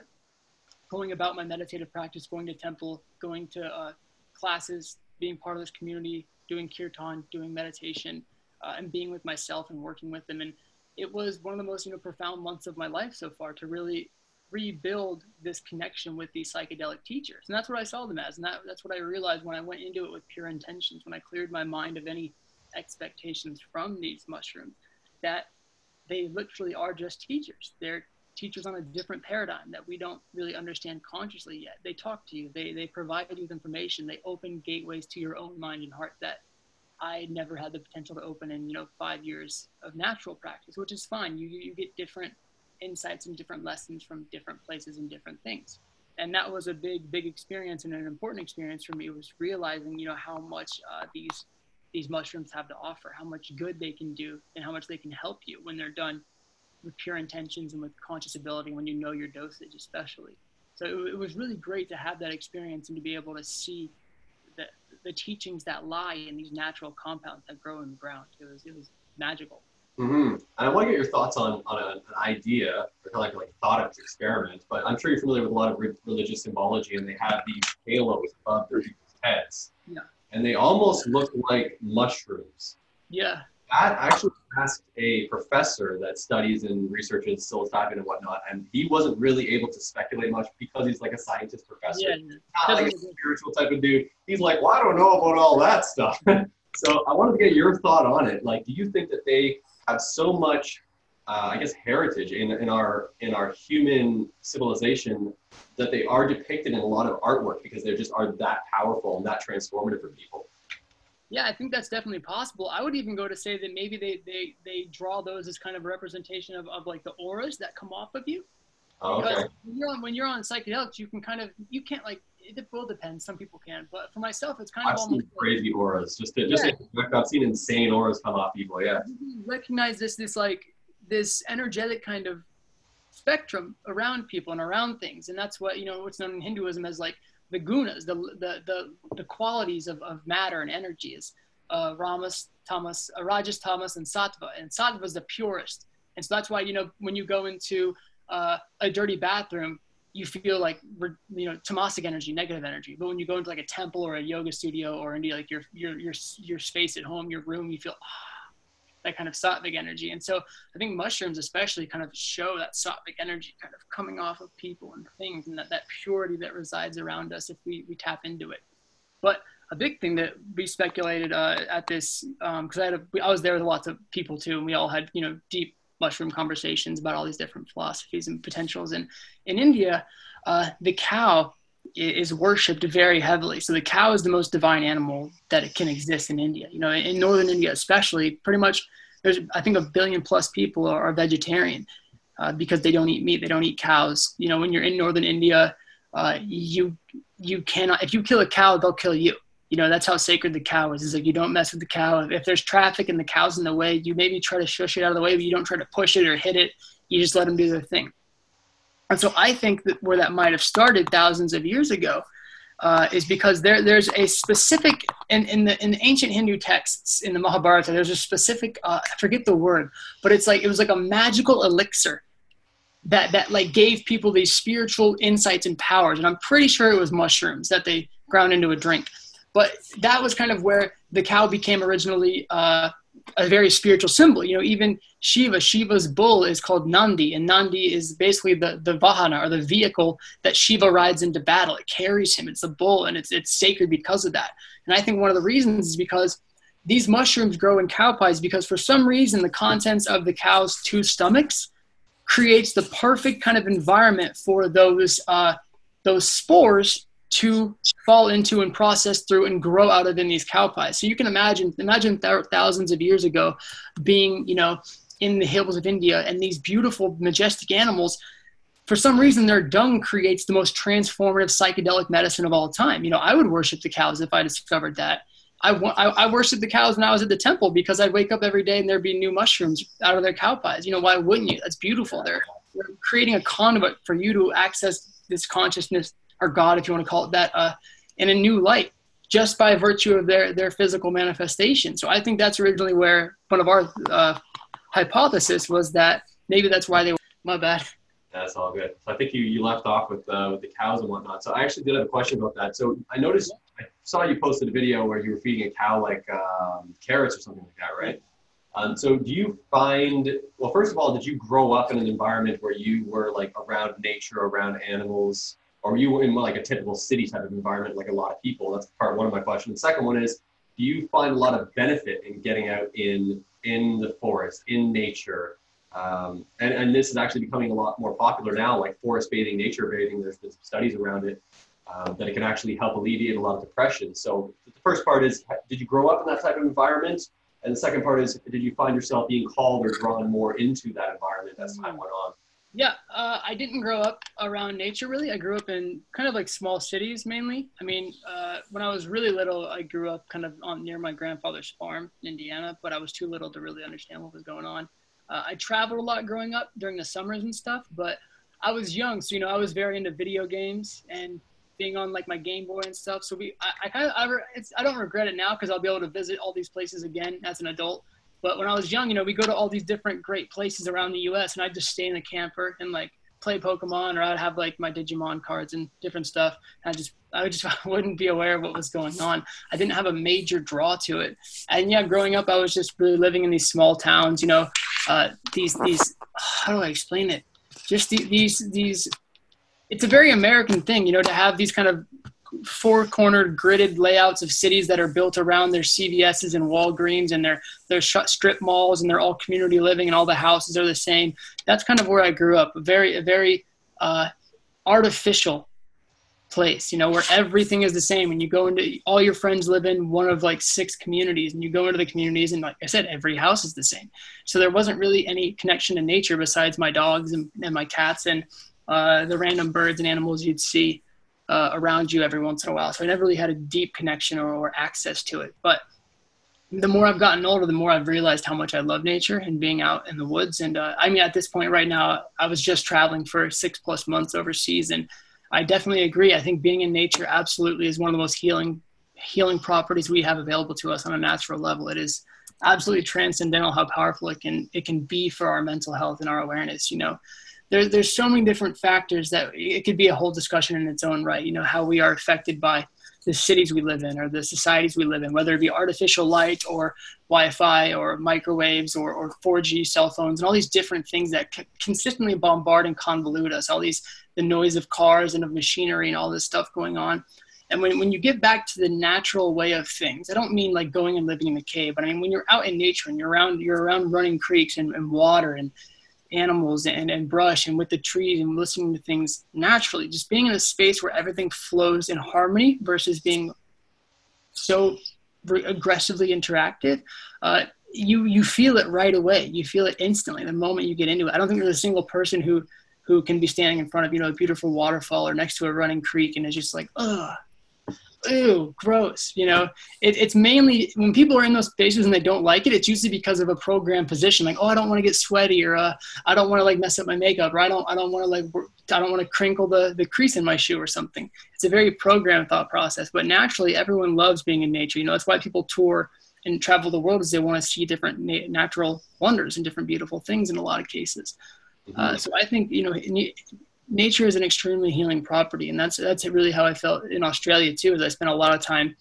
going about my meditative practice, going to temple, going to uh, classes, being part of this community, doing kirtan, doing meditation, uh, and being with myself and working with them. And it was one of the most you know profound months of my life so far to really rebuild this connection with these psychedelic teachers. And that's what I saw them as. And that, that's what I realized when I went into it with pure intentions, when I cleared my mind of any expectations from these mushrooms, that they literally are just teachers. They're teachers on a different paradigm that we don't really understand consciously yet. They talk to you, they, they provide you with information, they open gateways to your own mind and heart that I never had the potential to open in, you know, five years of natural practice, which is fine. You, you get different insights and different lessons from different places and different things. And that was a big, big experience and an important experience for me was realizing, you know, how much uh, these these mushrooms have to offer, how much good they can do, and how much they can help you when they're done with pure intentions and with conscious ability when you know your dosage, especially. So it, it was really great to have that experience and to be able to see the, the teachings that lie in these natural compounds that grow in the ground. It was, it was magical. Mm-hmm. I want to get your thoughts on, on a, an idea, or like like thought experiment. But I'm sure you're familiar with a lot of re- religious symbology, and they have these halos above their people's heads. Yeah. And they almost look like mushrooms. Yeah. I actually asked a professor that studies and researches psilocybin and whatnot, and he wasn't really able to speculate much because he's like a scientist professor, yeah. not like a spiritual type of dude. He's like, well, I don't know about all that stuff. so I wanted to get your thought on it. Like, do you think that they have so much, uh, I guess, heritage in, in our in our human civilization that they are depicted in a lot of artwork because they just are that powerful and that transformative for people. Yeah, I think that's definitely possible. I would even go to say that maybe they they, they draw those as kind of a representation of, of like the auras that come off of you. Oh, because okay. when you're on when you're on psychedelics, you can kind of you can't like it will depend. Some people can, but for myself, it's kind I've of seen almost crazy auras. Just to, just Yeah. to- I've seen insane auras come off people. Yeah. you recognize this this like this energetic kind of spectrum around people and around things and that's what you know what's known in hinduism as like the gunas the the the, the qualities of, of matter and energies uh, ramas tamas uh, rajas tamas and sattva. And sattva is the purest. And so that's why you know when you go into uh, a dirty bathroom you feel like you know tamasic energy negative energy. But when you go into like a temple or a yoga studio or into like your your your, your space at home your room you feel ah, that kind of sattvic energy. And so I think mushrooms especially kind of show that sattvic energy kind of coming off of people and things and that, that purity that resides around us if we, we tap into it. But a big thing that we speculated uh, at this, because um, I, had was there with lots of people too, and we all had, you know, deep mushroom conversations about all these different philosophies and potentials. And in India, uh, the cow is worshipped very heavily. So the cow is the most divine animal that it can exist in India. You know, in northern India especially, pretty much there's I think a billion plus people are, vegetarian uh, because they don't eat meat, they don't eat cows. You know, when you're in northern India, uh, you you cannot if you kill a cow, they'll kill you. You know, that's how sacred the cow is. Is like you don't mess with the cow. If, if there's traffic and the cow's in the way, you maybe try to shush it out of the way, but you don't try to push it or hit it. You just let them do their thing. And so I think that where that might have started thousands of years ago uh, is because there, there's a specific in, in the in the ancient Hindu texts in the Mahabharata. There's a specific uh, I forget the word, but it's like it was like a magical elixir that that like gave people these spiritual insights and powers. And I'm pretty sure it was mushrooms that they ground into a drink. But that was kind of where the cow became originally uh, a very spiritual symbol. You know, even Shiva, Shiva's bull is called Nandi, and Nandi is basically the, the vahana or the vehicle that Shiva rides into battle. It carries him. It's a bull, and it's it's sacred because of that. And I think one of the reasons is because these mushrooms grow in cow pies because for some reason the contents of the cow's two stomachs creates the perfect kind of environment for those uh, those spores to fall into and process through and grow out of in these cow pies. So you can imagine, imagine th- thousands of years ago being, you know, in the hills of India and these beautiful, majestic animals. For some reason, their dung creates the most transformative psychedelic medicine of all time. You know, I would worship the cows if I discovered that. I, I, I worshiped the cows when I was at the temple because I'd wake up every day and there'd be new mushrooms out of their cow pies. You know, why wouldn't you? That's beautiful. They're, they're creating a conduit for you to access this consciousness or God, if you want to call it that, uh, in a new light just by virtue of their, their physical manifestation. So I think that's originally where one of our uh, hypothesis was that maybe that's why they were, my bad. That's all good. So I think you, you left off with, uh, with the cows and whatnot. So I actually did have a question about that. So I noticed, I saw you posted a video where you were feeding a cow like um, carrots or something like that, right? Um, so do you find, well, first of all, did you grow up in an environment where you were like around nature, around animals? Or you in like a typical city type of environment like a lot of people? That's part one of my question. The second one is, do you find a lot of benefit in getting out in in the forest, in nature? Um, and, and this is actually becoming a lot more popular now, like forest bathing, nature bathing. There's been studies around it um, that it can actually help alleviate a lot of depression. So the first part is, did you grow up in that type of environment? And the second part is, did you find yourself being called or drawn more into that environment as time went on? Yeah, uh, I didn't grow up around nature really. I grew up in kind of like small cities mainly. I mean, uh, when I was really little, I grew up kind of on near my grandfather's farm in Indiana, but I was too little to really understand what was going on. Uh, I traveled a lot growing up during the summers and stuff, but I was young, so you know, I was very into video games and being on like my Game Boy and stuff. So we, I, I kind of, I, it's, I don't regret it now because I'll be able to visit all these places again as an adult. But when I was young, you know, we go to all these different great places around the U.S. and I'd just stay in the camper and like play Pokemon, or I'd have like my Digimon cards and different stuff. And I just, I just wouldn't be aware of what was going on. I didn't have a major draw to it. And yeah, growing up, I was just really living in these small towns. You know, uh, these these, how do I explain it? Just the, these these. It's a very American thing, you know, to have these kind of four cornered gridded layouts of cities that are built around their CVS's and Walgreens and their their strip malls and they're all community living and all the houses are the same. That's kind of where I grew up. A very a very uh, artificial place, you know, where everything is the same. And you go into all your friends live in one of like six communities, and you go into the communities, and like I said, every house is the same. So there wasn't really any connection to nature besides my dogs and, and my cats and uh, the random birds and animals you'd see uh, around you every once in a while. So I never really had a deep connection or, or access to it. But the more I've gotten older, the more I've realized how much I love nature and being out in the woods. And uh, I mean, at this point right now, I was just traveling for six plus months overseas, and I definitely agree. I think being in nature absolutely is one of the most healing healing properties we have available to us on a natural level. It is absolutely transcendental how powerful it can it can be for our mental health and our awareness. You know, there, there's so many different factors that it could be a whole discussion in its own right. You know, how we are affected by the cities we live in or the societies we live in, whether it be artificial light or Wi-Fi or microwaves or, or 4G cell phones and all these different things that c- consistently bombard and convolute us, all these, the noise of cars and of machinery and all this stuff going on. And when, when you get back to the natural way of things, I don't mean like going and living in the cave, but I mean when you're out in nature and you're around you're around running creeks and, and water and animals and, and brush and with the trees and listening to things naturally, just being in a space where everything flows in harmony versus being so aggressively interactive, uh, you you feel it right away. You feel it instantly the moment you get into it. I don't think there's a single person who who can be standing in front of you know a beautiful waterfall or next to a running creek and is just like, ugh, ew, gross. You know, it, it's mainly when people are in those spaces and they don't like it, it's usually because of a program position. Like, oh, I don't want to get sweaty or uh, I don't want to like mess up my makeup or I don't, I don't want to like, I don't want to crinkle the, the crease in my shoe or something. It's a very program thought process, but naturally everyone loves being in nature. You know, that's why people tour and travel the world is they want to see different na- natural wonders and different beautiful things in a lot of cases. Mm-hmm. Uh, so I think, you know, nature is an extremely healing property, and that's that's really how I felt in Australia too. As I spent a lot of time,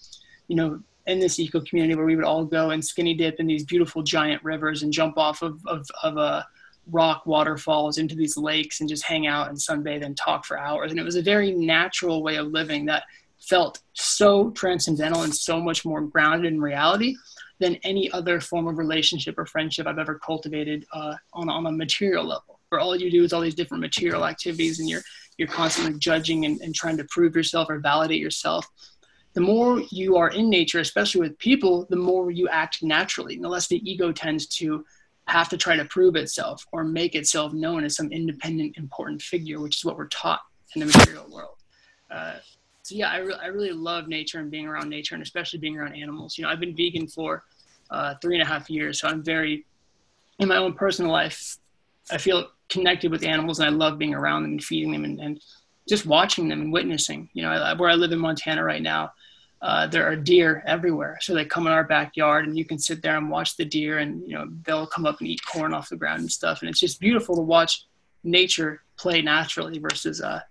you know, in this eco community where we would all go and skinny dip in these beautiful giant rivers and jump off of of, of a rock waterfalls into these lakes and just hang out and sunbathe and talk for hours. And it was a very natural way of living that felt so transcendental and so much more grounded in reality than any other form of relationship or friendship I've ever cultivated uh, on, on a material level where all you do is all these different material activities and you're you're constantly judging and, and trying to prove yourself or validate yourself the more you are in nature especially with people the more you act naturally and the less the ego tends to have to try to prove itself or make itself known as some independent important figure which is what we're taught in the material world. Uh, so yeah I, re- I really love nature and being around nature and especially being around animals. You know i've been vegan for uh, three and a half years so i'm very in my own personal life I feel connected with animals and I love being around them and feeding them and, and just watching them and witnessing. You know, where I live in Montana right now, uh, there are deer everywhere. So they come in our backyard and you can sit there and watch the deer and, you know, they'll come up and eat corn off the ground and stuff. And it's just beautiful to watch nature play naturally versus, uh,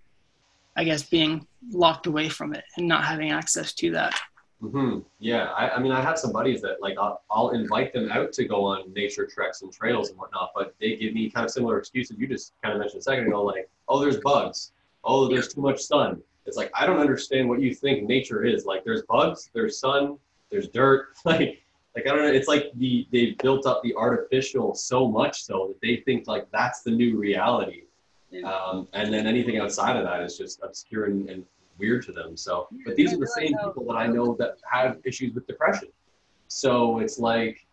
I guess, being locked away from it and not having access to that. Mm-hmm. Yeah, I, I, mean, I have some buddies that like I'll, I'll, invite them out to go on nature treks and trails and whatnot, but they give me kind of similar excuses you just kind of mentioned a second ago, like, oh, there's bugs, oh, there's too much sun. It's like I don't understand what you think nature is. Like, there's bugs, there's sun, there's dirt. Like, like I don't know. It's like the they've built up the artificial so much so that they think like that's the new reality. Um, and then anything outside of that is just obscure and, and weird to them. So, but these are the same people that I know that have issues with depression. So it's like,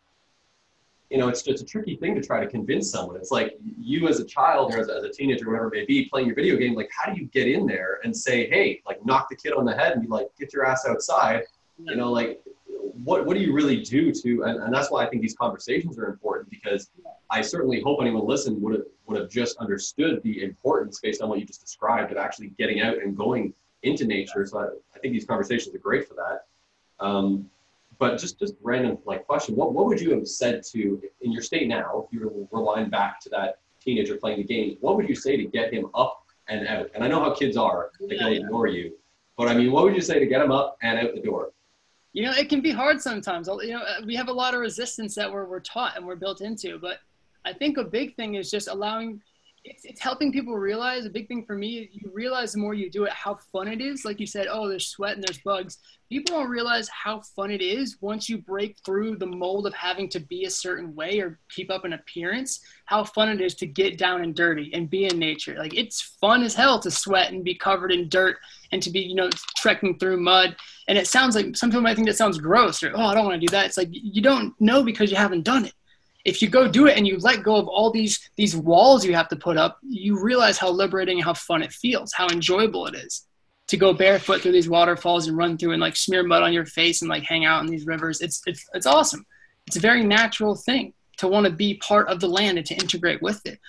you know, it's just a tricky thing to try to convince someone. It's like you as a child or as a, as a teenager, whatever it may be, playing your video game, like how do you get in there and say, hey, like knock the kid on the head and be like, get your ass outside. You know, like what, what do you really do to, and, and that's why I think these conversations are important because I certainly hope anyone listened would have, would have just understood the importance based on what you just described of actually getting out and going into nature. So I, I think these conversations are great for that. Um, but just just random like question, what what would you have said to in your state now if you were rewind back to that teenager playing the game? What would you say to get him up and out? And I know how kids are; they yeah, yeah. ignore you. But I mean, what would you say to get him up and out the door? You know, it can be hard sometimes. You know, we have a lot of resistance that we're we're taught and we're built into. But I think a big thing is just allowing it's, it's helping people realize a big thing for me you realize the more you do it how fun it is. Like you said oh there's sweat and there's bugs. People don't realize how fun it is once you break through the mold of having to be a certain way or keep up an appearance how fun it is to get down and dirty and be in nature. Like it's fun as hell to sweat and be covered in dirt and to be you know trekking through mud. And it sounds like some people might think that sounds gross or oh i don't want to do that. It's like you don't know because you haven't done it if you go do it and you let go of all these these walls you have to put up you realize how liberating how fun it feels how enjoyable it is to go barefoot through these waterfalls and run through and like smear mud on your face and like hang out in these rivers. It's it's, it's awesome. It's a very natural thing to want to be part of the land and to integrate with it.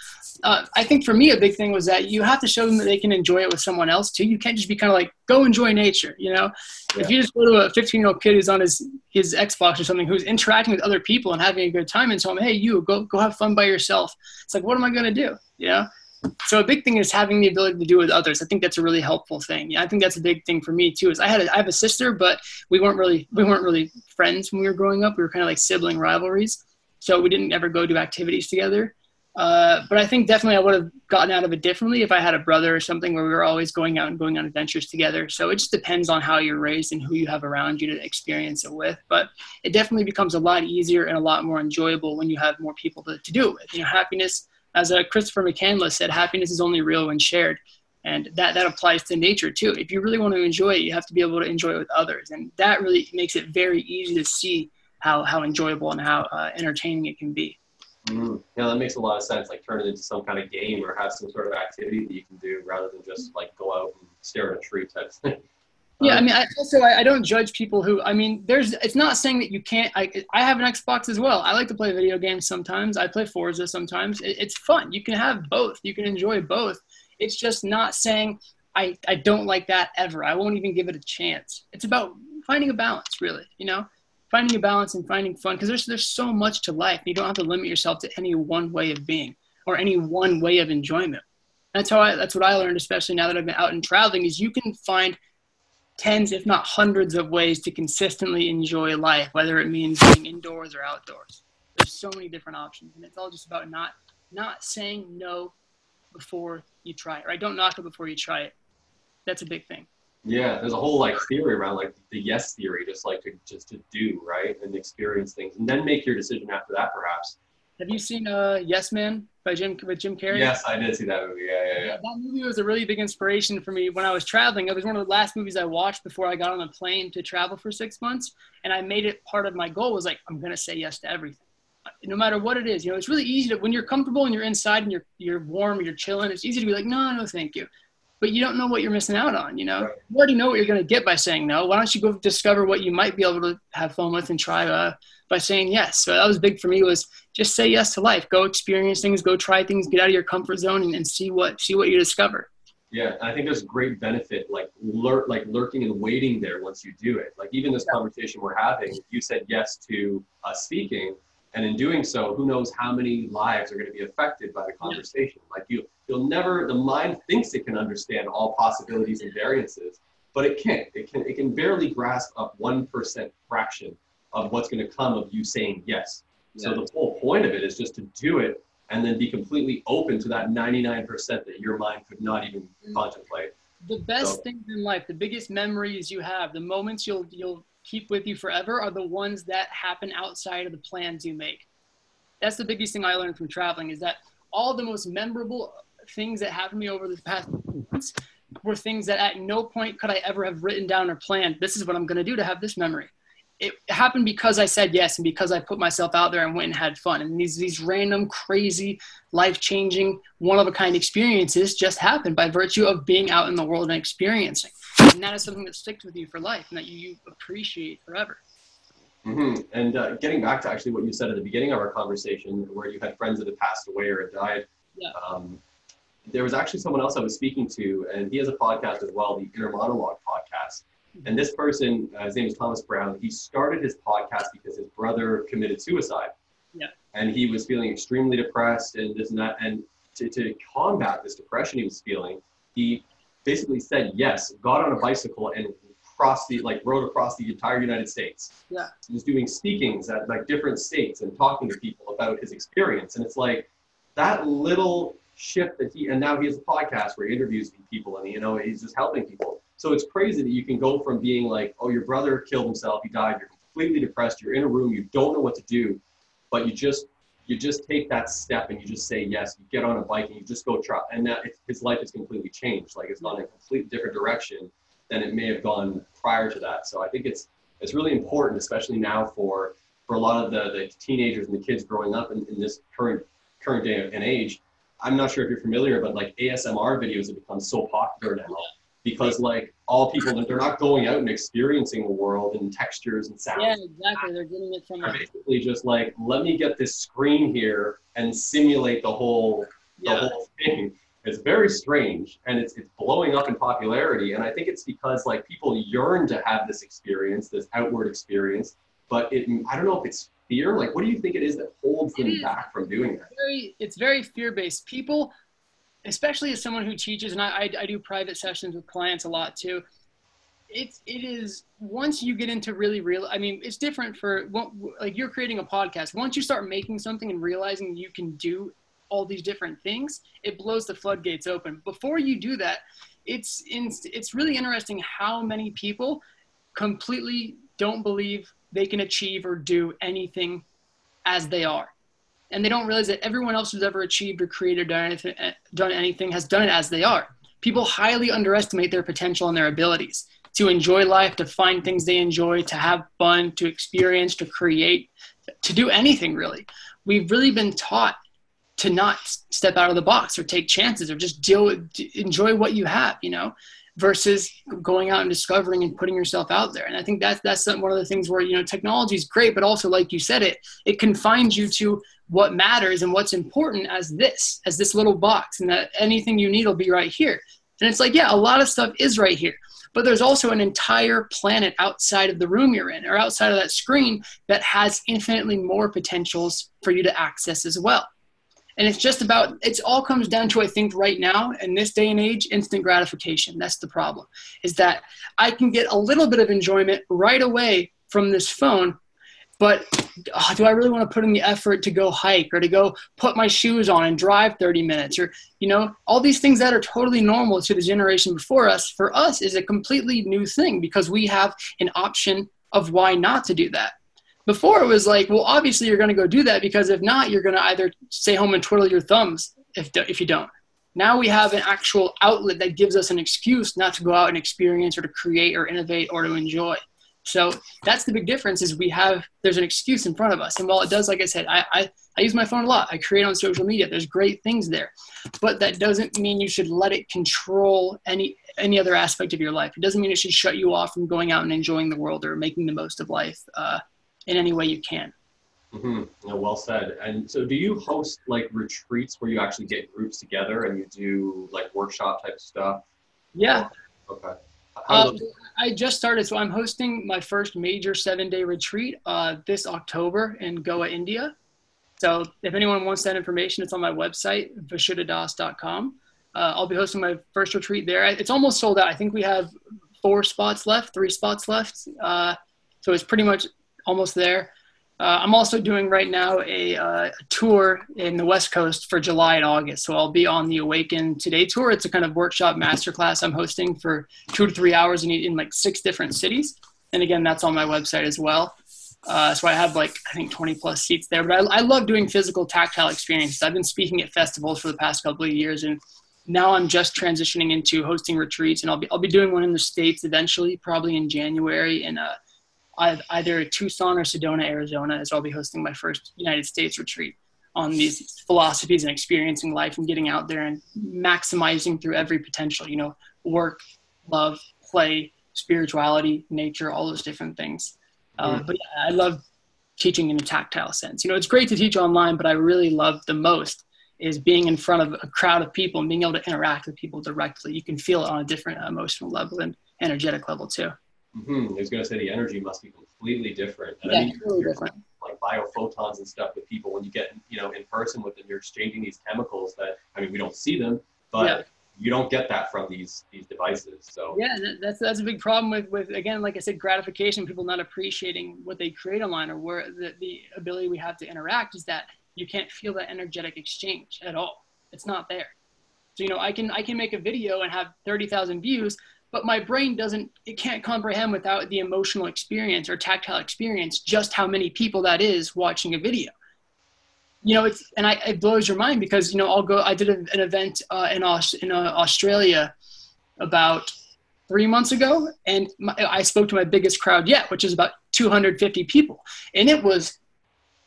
Uh, I think for me, a big thing was that you have to show them that they can enjoy it with someone else too. You can't just be kind of like, go enjoy nature, you know? Yeah. If you just go to a 15 year old kid who's on his, his Xbox or something, who's interacting with other people and having a good time and tell them, hey, you go, go have fun by yourself. It's like, what am I going to do? You know? So a big thing is having the ability to do with others. I think that's a really helpful thing. Yeah, I think that's a big thing for me too. Is I had a, I have a sister, but we weren't really we weren't really friends when we were growing up. We were kind of like sibling rivalries, so we didn't ever go do activities together. Uh, but I think definitely I would have gotten out of it differently if I had a brother or something where we were always going out and going on adventures together. So it just depends on how you're raised and who you have around you to experience it with. But it definitely becomes a lot easier and a lot more enjoyable when you have more people to, to do it with. You know, happiness, as uh, Christopher McCandless said, happiness is only real when shared. And that, that applies to nature too. If you really want to enjoy it, you have to be able to enjoy it with others. And that really makes it very easy to see how, how enjoyable and how uh, entertaining it can be. Mm-hmm. Yeah, that makes a lot of sense. Like turn it into some kind of game or have some sort of activity that you can do rather than just like go out and stare at a tree type thing. Yeah, I mean, I, also I, I, don't judge people who. I mean, there's. It's not saying that you can't. I I have an Xbox as well. I like to play video games sometimes. I play Forza sometimes. It, it's fun. You can have both. You can enjoy both. It's just not saying I I don't like that ever. I won't even give it a chance. It's about finding a balance, really. You know, finding a balance and finding fun because there's there's so much to life. You don't have to limit yourself to any one way of being or any one way of enjoyment. That's how I that's what I learned, especially now that I've been out and traveling, is you can find tens, if not hundreds, of ways to consistently enjoy life, whether it means being indoors or outdoors. There's so many different options, and it's all just about not not saying no before you try it. Right? Don't knock it before you try it. That's a big thing. Yeah, there's a whole like theory around like the yes theory, just like to just to do right and experience things, and then make your decision after that, perhaps. Have you seen uh, Yes Man by Jim with Jim Carrey? Yes, I did see that movie. Yeah, yeah, yeah. That movie was a really big inspiration for me when I was traveling. It was one of the last movies I watched before I got on a plane to travel for six months, and I made it part of my goal was like I'm gonna say yes to everything, no matter what it is. You know, it's really easy to when you're comfortable and you're inside and you're you're warm, you're chilling. It's easy to be like, no, no, thank you but you don't know what you're missing out on. You know, right. you already know what you're going to get by saying no. Why don't you go discover what you might be able to have fun with and try uh, by saying yes? So that was big for me. Was just say yes to life. Go experience things. Go try things. Get out of your comfort zone and, and see what see what you discover. Yeah, I think there's great benefit, like lurk, like lurking and waiting there once you do it. Like even this yeah. conversation we're having, you said yes to uh, speaking, and in doing so, who knows how many lives are going to be affected by the conversation? Like you, You'll never, the mind thinks it can understand all possibilities and variances, but it can't. It can, it can barely grasp a 1% fraction of what's going to come of you saying yes. So the whole point of it is just to do it and then be completely open to that 99% that your mind could not even mm-hmm. contemplate. The best so. things in life, the biggest memories you have, the moments you'll, you'll keep with you forever are the ones that happen outside of the plans you make. That's the biggest thing I learned from traveling is that all the most memorable things that happened to me over the past months were things that at no point could I ever have written down or planned. This is what I'm going to do to have this memory. It happened because I said yes and because I put myself out there and went and had fun. And these these random, crazy, life changing, one of a kind experiences just happened by virtue of being out in the world and experiencing. And that is something that sticks with you for life and that you, you appreciate forever. Mm-hmm. And uh, getting back to actually what you said at the beginning of our conversation, where you had friends that had passed away or had died, yeah. um, there was actually someone else I was speaking to, and he has a podcast as well, the Inner Monologue podcast. And this person, uh, his name is Thomas Brown. He started his podcast because his brother committed suicide. Yeah. And he was feeling extremely depressed and this and that. And to, to combat this depression he was feeling, he basically said yes, got on a bicycle and crossed the like rode across the entire United States. Yeah. He was doing speakings at like different states and talking to people about his experience. And it's like that little shift that he and now he has a podcast where he interviews people and you know he's just helping people so it's crazy that you can go from being like oh your brother killed himself he died you're completely depressed you're in a room you don't know what to do but you just you just take that step and you just say yes you get on a bike and you just go try and that his life is completely changed like it's gone in a completely different direction than it may have gone prior to that. So i think it's it's really important especially now for for a lot of the, the teenagers and the kids growing up in, in this current current day and age. I'm not sure if you're familiar, but like ASMR videos have become so popular now because like all people they're not going out and experiencing the world and textures and sounds. Yeah, exactly. They're getting it from. They're basically just like let me get this screen here and simulate the whole the yeah. whole thing. It's very strange and it's it's blowing up in popularity. And I think it's because like people yearn to have this experience, this outward experience, but it I don't know if it's fear? Like, what do you think it is that holds them back from doing that? Very, it's very fear based. People, especially as someone who teaches, and I, I, I do private sessions with clients a lot too. It's it is once you get into really real. I mean, it's different for like you're creating a podcast. Once you start making something and realizing you can do all these different things, it blows the floodgates open. Before you do that, it's in, it's really interesting how many people completely don't believe they can achieve or do anything as they are and they don't realize that everyone else who's ever achieved or created or done anything, eh, done anything has done it as they are. People highly underestimate their potential and their abilities to enjoy life, to find things they enjoy, to have fun, to experience, to create, to do anything really. We've really been taught to not step out of the box or take chances or just deal with, enjoy what you have, you know versus going out and discovering and putting yourself out there. And I think that's that's one of the things where you know technology is great, but also like you said, it it confines you to what matters and what's important as this as this little box, and that anything you need will be right here. And it's like, yeah, a lot of stuff is right here, but there's also an entire planet outside of the room you're in or outside of that screen that has infinitely more potentials for you to access as well. And it's just about, it all comes down to, I think, right now, in this day and age, instant gratification. That's the problem, is that I can get a little bit of enjoyment right away from this phone, but oh, do I really want to put in the effort to go hike or to go put my shoes on and drive 30 minutes or, you know, all these things that are totally normal to the generation before us, for us is a completely new thing because we have an option of why not to do that. Before it was like, well, obviously you're going to go do that because if not, you're going to either stay home and twiddle your thumbs if, if you don't. Now we have an actual outlet that gives us an excuse not to go out and experience or to create or innovate or to enjoy. So that's the big difference is we have, there's an excuse in front of us. And while it does, like I said, I, I, I use my phone a lot. I create on social media. There's great things there, but that doesn't mean you should let it control any, any other aspect of your life. It doesn't mean it should shut you off from going out and enjoying the world or making the most of life. Uh, in any way you can. Mm-hmm. Yeah, well said. And so, do you host like retreats where you actually get groups together and you do like workshop type stuff? Yeah. Okay. Um, I just started, so I'm hosting my first major seven-day retreat uh, this October in Goa, India. So, if anyone wants that information, it's on my website, vishuddhadas.com. Uh, I'll be hosting my first retreat there. It's almost sold out. I think we have four spots left, three spots left. Uh, so it's pretty much almost there. Uh, I'm also doing right now a, uh, a, tour in the West Coast for July and August. So I'll be on the Awaken Today tour. It's a kind of workshop masterclass I'm hosting for two to three hours in, in like six different cities. And again, that's on my website as well. Uh, so I have like I think 20 plus seats there. But I, I love doing physical, tactile experiences. I've been speaking at festivals for the past couple of years, and now I'm just transitioning into hosting retreats. And I'll be I'll be doing one in the states eventually, probably in January in uh, either Tucson or Sedona, Arizona, as I'll be hosting my first United States retreat on these philosophies and experiencing life and getting out there and maximizing through every potential, you know, work, love, play, spirituality, nature, all those different things. Uh, mm. but yeah, I love teaching in a tactile sense. You know, it's great to teach online, but I really love the most is being in front of a crowd of people and being able to interact with people directly. You can feel it on a different emotional level and energetic level too. Mm-hmm. I was going to say the energy must be completely different. And yeah, I mean, really different. Like biophotons and stuff with people when you get you know in person with them, you're exchanging these chemicals that I mean we don't see them, but yeah. you don't get that from these these devices. So yeah, that's that's a big problem with with again like I said gratification. People not appreciating what they create online or where the, the ability we have to interact is that you can't feel that energetic exchange at all. It's not there. So you know I can I can make a video and have thirty thousand views, but my brain doesn't it can't comprehend without the emotional experience or tactile experience just how many people that is watching a video. You know it's and I, it blows your mind because you know i'll go i did an event uh, in, Aus, in uh, australia about three months ago and my, i spoke to my biggest crowd yet which is about 250 people. And it was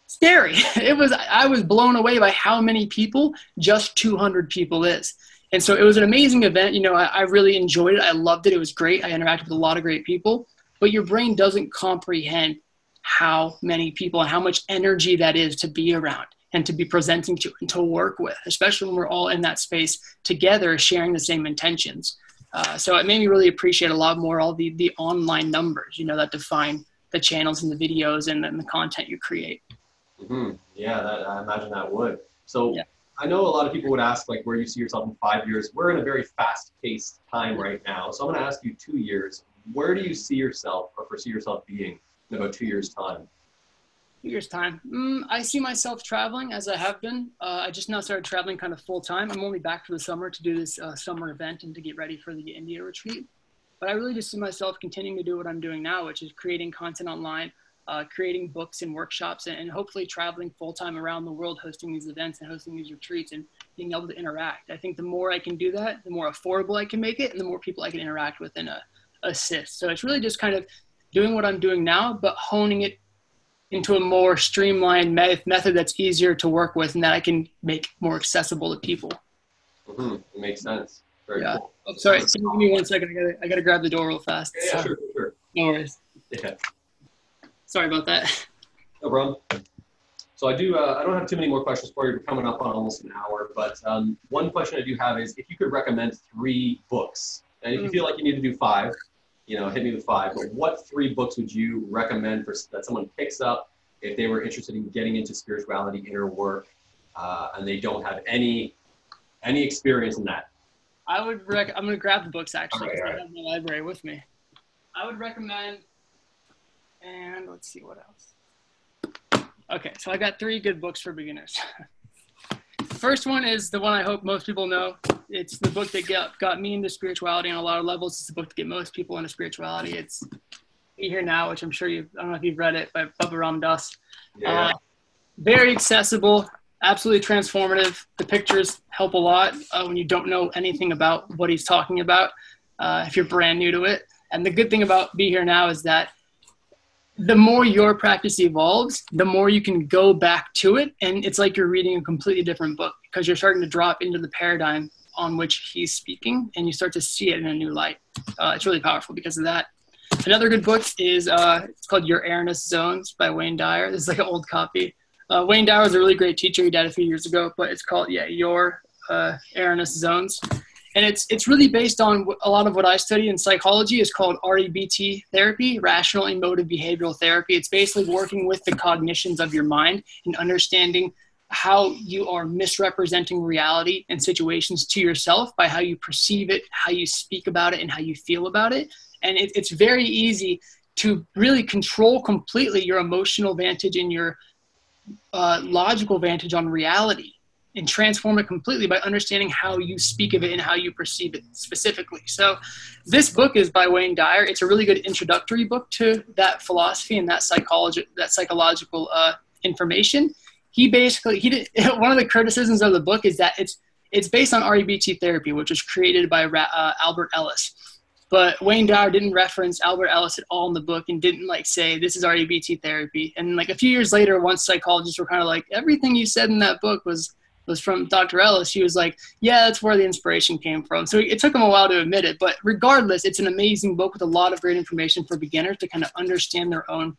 scary. It was i was blown away by how many people just 200 people is and so it was an amazing event. You know, I, I really enjoyed it. I loved it. It was great. I interacted with a lot of great people. But your brain doesn't comprehend how many people and how much energy that is to be around and to be presenting to and to work with, especially when we're all in that space together, sharing the same intentions. Uh, so it made me really appreciate a lot more all the the online numbers, you know, that define the channels and the videos and, and the content you create. Mm-hmm. Yeah, that, I imagine that would. So yeah I know a lot of people would ask like where you see yourself in five years. We're in a very fast-paced time right now, so I'm going to ask you two years. Where do you see yourself or foresee yourself being in about two years' time? Two years' time. Mm, I see myself traveling as I have been. Uh, I just now started traveling kind of full time. I'm only back for the summer to do this uh, summer event and to get ready for the India retreat. But I really just see myself continuing to do what I'm doing now, which is creating content online, uh, creating books and workshops, and, and hopefully traveling full time around the world, hosting these events and hosting these retreats and being able to interact. I think the more I can do that, the more affordable I can make it, and the more people I can interact with and uh, assist. So it's really just kind of doing what I'm doing now, but honing it into a more streamlined method that's easier to work with and that I can make more accessible to people. Mm-hmm. It makes sense. Very yeah. Cool. Oh, sorry, give me one second. I gotta, I gotta grab the door real fast. Yeah, yeah sure, sure. No worries. Yeah. Sorry about that. No problem. So I do. Uh, I don't have too many more questions for you. We're coming up on almost an hour, but um, one question I do have is if you could recommend three books, and if you feel like you need to do five, you know, hit me with five. But what three books would you recommend for that someone picks up if they were interested in getting into spirituality, inner work, uh, and they don't have any any experience in that? I would rec. I'm gonna grab the books actually. Right, right. I have my library with me. I would recommend, and let's see what else. Okay, so I got three good books for beginners. First one is the one I hope most people know. It's the book that got, got me into spirituality on a lot of levels. It's the book to get most people into spirituality. It's Be Here Now, which I'm sure you, I don't know if you've read it, by Baba Ram Dass. Yeah. Uh, very accessible, absolutely transformative. The pictures help a lot uh, when you don't know anything about what he's talking about, uh, if you're brand new to it. And the good thing about Be Here Now is that the more your practice evolves, the more you can go back to it. And it's like you're reading a completely different book because you're starting to drop into the paradigm on which he's speaking and you start to see it in a new light. Uh, it's really powerful because of that. Another good book is uh, it's called Your Erroneous Zones by Wayne Dyer. This is like an old copy. Uh, Wayne Dyer was a really great teacher. He died a few years ago, but it's called, yeah, Your uh, Erroneous Zones and it's it's really based on a lot of what I study in psychology is called REBT therapy, rational emotive behavioral therapy. It's basically working with the cognitions of your mind and understanding how you are misrepresenting reality and situations to yourself by how you perceive it, how you speak about it, and how you feel about it. And it, it's very easy to really control completely your emotional vantage and your uh, logical vantage on reality and transform it completely by understanding how you speak of it and how you perceive it specifically. So, this book is by Wayne Dyer. It's a really good introductory book to that philosophy and that psychology, that psychological uh, information. He basically he did one of the criticisms of the book is that it's it's based on REBT therapy, which was created by uh, Albert Ellis. But Wayne Dyer didn't reference Albert Ellis at all in the book and didn't like say this is REBT therapy. And like a few years later, once psychologists were kind of like everything you said in that book was was from Dr. Ellis, she was like, yeah, that's where the inspiration came from. So it took him a while to admit it, but regardless, it's an amazing book with a lot of great information for beginners to kind of understand their own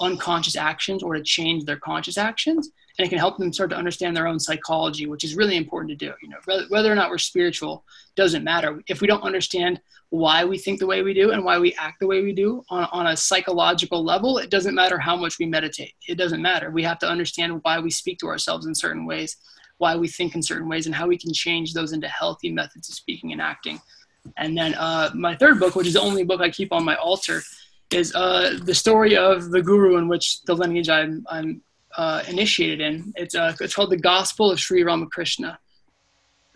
unconscious actions or to change their conscious actions. And it can help them start to understand their own psychology, which is really important to do. You know, whether or not we're spiritual doesn't matter. If we don't understand why we think the way we do and why we act the way we do on, on a psychological level, it doesn't matter how much we meditate. It doesn't matter. We have to understand why we speak to ourselves in certain ways why we think in certain ways and how we can change those into healthy methods of speaking and acting. And then uh, my third book, which is the only book I keep on my altar, is uh, the story of the guru in which the lineage I'm, I'm uh, initiated in. It's, uh, it's called the Gospel of Sri Ramakrishna.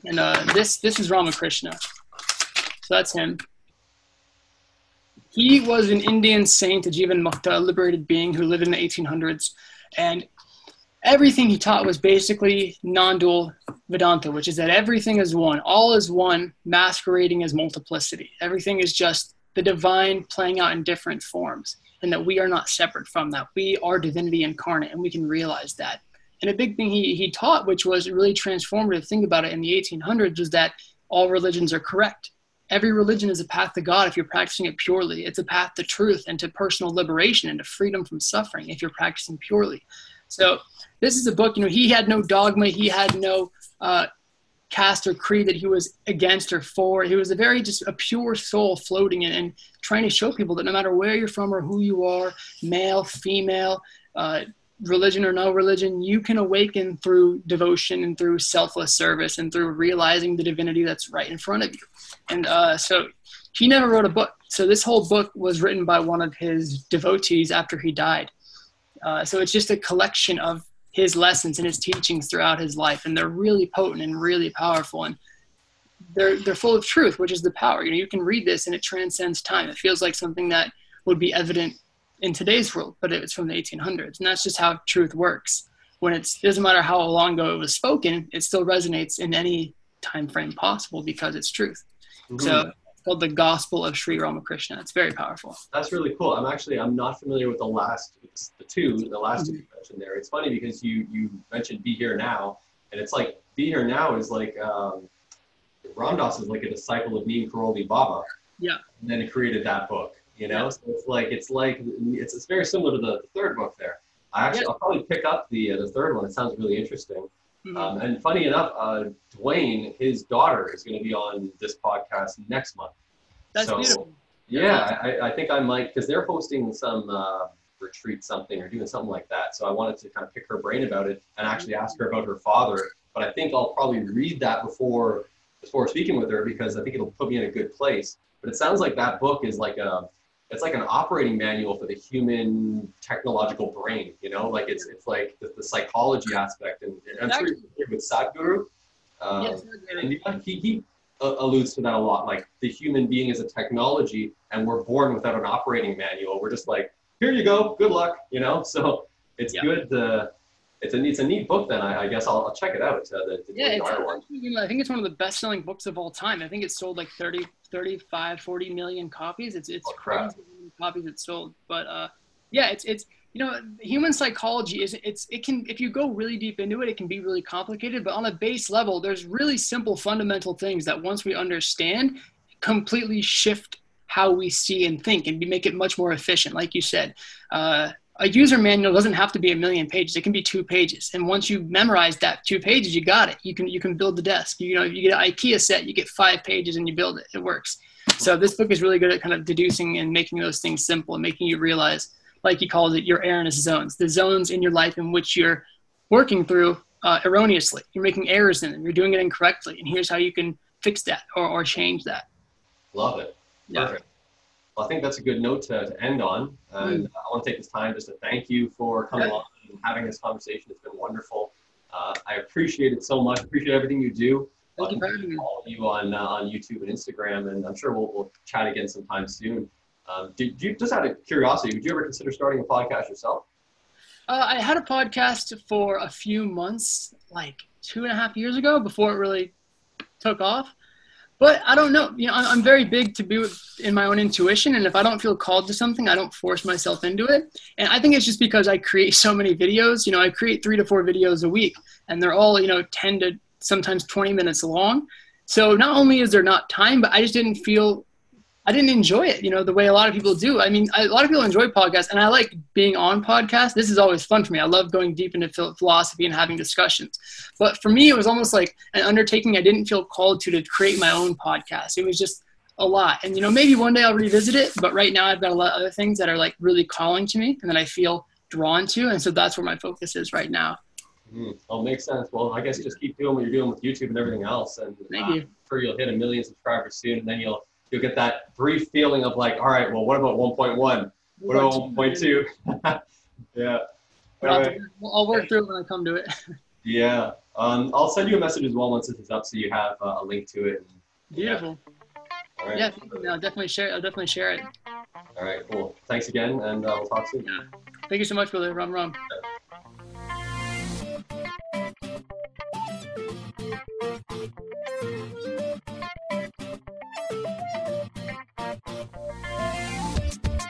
And uh, this, this is Ramakrishna. So that's him. He was an Indian saint, a Jivan Mukta, a liberated being who lived in the 1800s. And everything he taught was basically non-dual Vedanta, which is that everything is one. All is one, masquerading as multiplicity. Everything is just the divine playing out in different forms, and that we are not separate from that. We are divinity incarnate, and we can realize that. And a big thing he, he taught, which was really transformative thing about it in the 1800s, was that all religions are correct. Every religion is a path to God if you're practicing it purely. It's a path to truth and to personal liberation and to freedom from suffering if you're practicing purely. So this is a book, you know, he had no dogma, he had no uh, caste or creed that he was against or for. He was a very just a pure soul floating in and trying to show people that no matter where you're from or who you are, male, female, uh, religion or no religion, you can awaken through devotion and through selfless service and through realizing the divinity that's right in front of you. And uh, so he never wrote a book. So this whole book was written by one of his devotees after he died. Uh, so it's just a collection of his lessons and his teachings throughout his life, and they're really potent and really powerful, and they're they're full of truth, which is the power. You know, you can read this and it transcends time. It feels like something that would be evident in today's world, but it's from the 1800s, and that's just how truth works. When it's it doesn't matter how long ago it was spoken, it still resonates in any time frame possible because it's truth. Mm-hmm. So called the Gospel of Sri Ramakrishna. It's very powerful. That's really cool. I'm actually I'm not familiar with the last the two the last mm-hmm. two you mentioned there. It's funny because you you mentioned Be Here Now, and it's like Be Here Now is like um, Ram Dass is like a disciple of Neem Karoli Baba. Yeah. And then he created that book you know, so it's like it's like it's, it's very similar to the, third book there. I actually yeah. I'll probably pick up the uh, the third one. It sounds really interesting. Mm-hmm. Um, and funny enough, uh, Wayne, his daughter, is going to be on this podcast next month. That's so, beautiful. Yeah, I, I think I might because they're hosting some uh, retreat, something or doing something like that. So I wanted to kind of pick her brain about it and actually ask her about her father. But I think I'll probably read that before before speaking with her because I think it'll put me in a good place. But it sounds like that book is like a it's like an operating manual for the human technological brain, you know, like it's, it's like the, the psychology aspect. And, and I'm sure you're with Sadhguru. Um, yes, and he, he uh, alludes to that a lot. Like the human being is a technology and we're born without an operating manual. We're just like, here you go, good luck, you know? So it's yeah. good to, it's a it's a neat book. Then I, I guess I'll, I'll, check it out. Uh, the, the yeah, it's, I think it's one of the best selling books of all time. I think it's sold like 30, 35, 40 million copies. It's it's oh, crazy copies it's sold. But uh, yeah, it's it's you know human psychology is it's it can if you go really deep into it, it can be really complicated. But on a base level, there's really simple fundamental things that once we understand, completely shift how we see and think and make it much more efficient. Like you said. Uh, a user manual doesn't have to be a million pages. It can be two pages. And once you memorize that two pages, you got it. You can you can build the desk. You know, if you get an IKEA set, you get five pages and you build it. It works. So this book is really good at kind of deducing and making those things simple and making you realize, like he calls it, your erroneous zones, the zones in your life in which you're working through uh, erroneously. You're making errors in them. You're doing it incorrectly. And here's how you can fix that or, or change that. Love it. Yeah. Perfect. Well, I think that's a good note to, to end on. And mm. I want to take this time just to thank you for coming on and having this conversation. It's been wonderful. Uh, I appreciate it so much. Appreciate everything you do. Thank you for having me. Follow you on uh, on YouTube and Instagram, and I'm sure we'll, we'll chat again sometime soon. Um, did you just out of curiosity? Would you ever consider starting a podcast yourself? Uh, I had a podcast for a few months, like two and a half years ago, before it really took off but I don't know. You know, I'm very big to be in my own intuition, and if I don't feel called to something, I don't force myself into it. And I think it's just because I create so many videos. You know, I create three to four videos a week, and they're all you know 10 to sometimes 20 minutes long. So not only is there not time, but I just didn't feel I didn't enjoy it, you know, the way a lot of people do. I mean, a lot of people enjoy podcasts, and I like being on podcasts. This is always fun for me. I love going deep into philosophy and having discussions. But for me, it was almost like an undertaking I didn't feel called to to create my own podcast. It was just a lot. And, you know, maybe one day I'll revisit it, but right now I've got a lot of other things that are like really calling to me and that I feel drawn to. And so that's where my focus is right now. Mm, well, makes sense. Well, I guess just keep doing what you're doing with YouTube and everything else. And Thank uh, you. I'm sure you'll hit a million subscribers soon, and then you'll you'll get that brief feeling of like, all right, well, what about 1.1? What about 1.2? yeah. Anyway. I'll work through it when I come to it. yeah. Um, I'll send you a message as well once this is up so you have uh, a link to it. And, Beautiful. Yeah. Right. yeah, I'll definitely share. I'll definitely share it. All right, cool. Thanks again, and uh, we'll talk soon. Yeah. Thank you so much, brother. Ram Ram.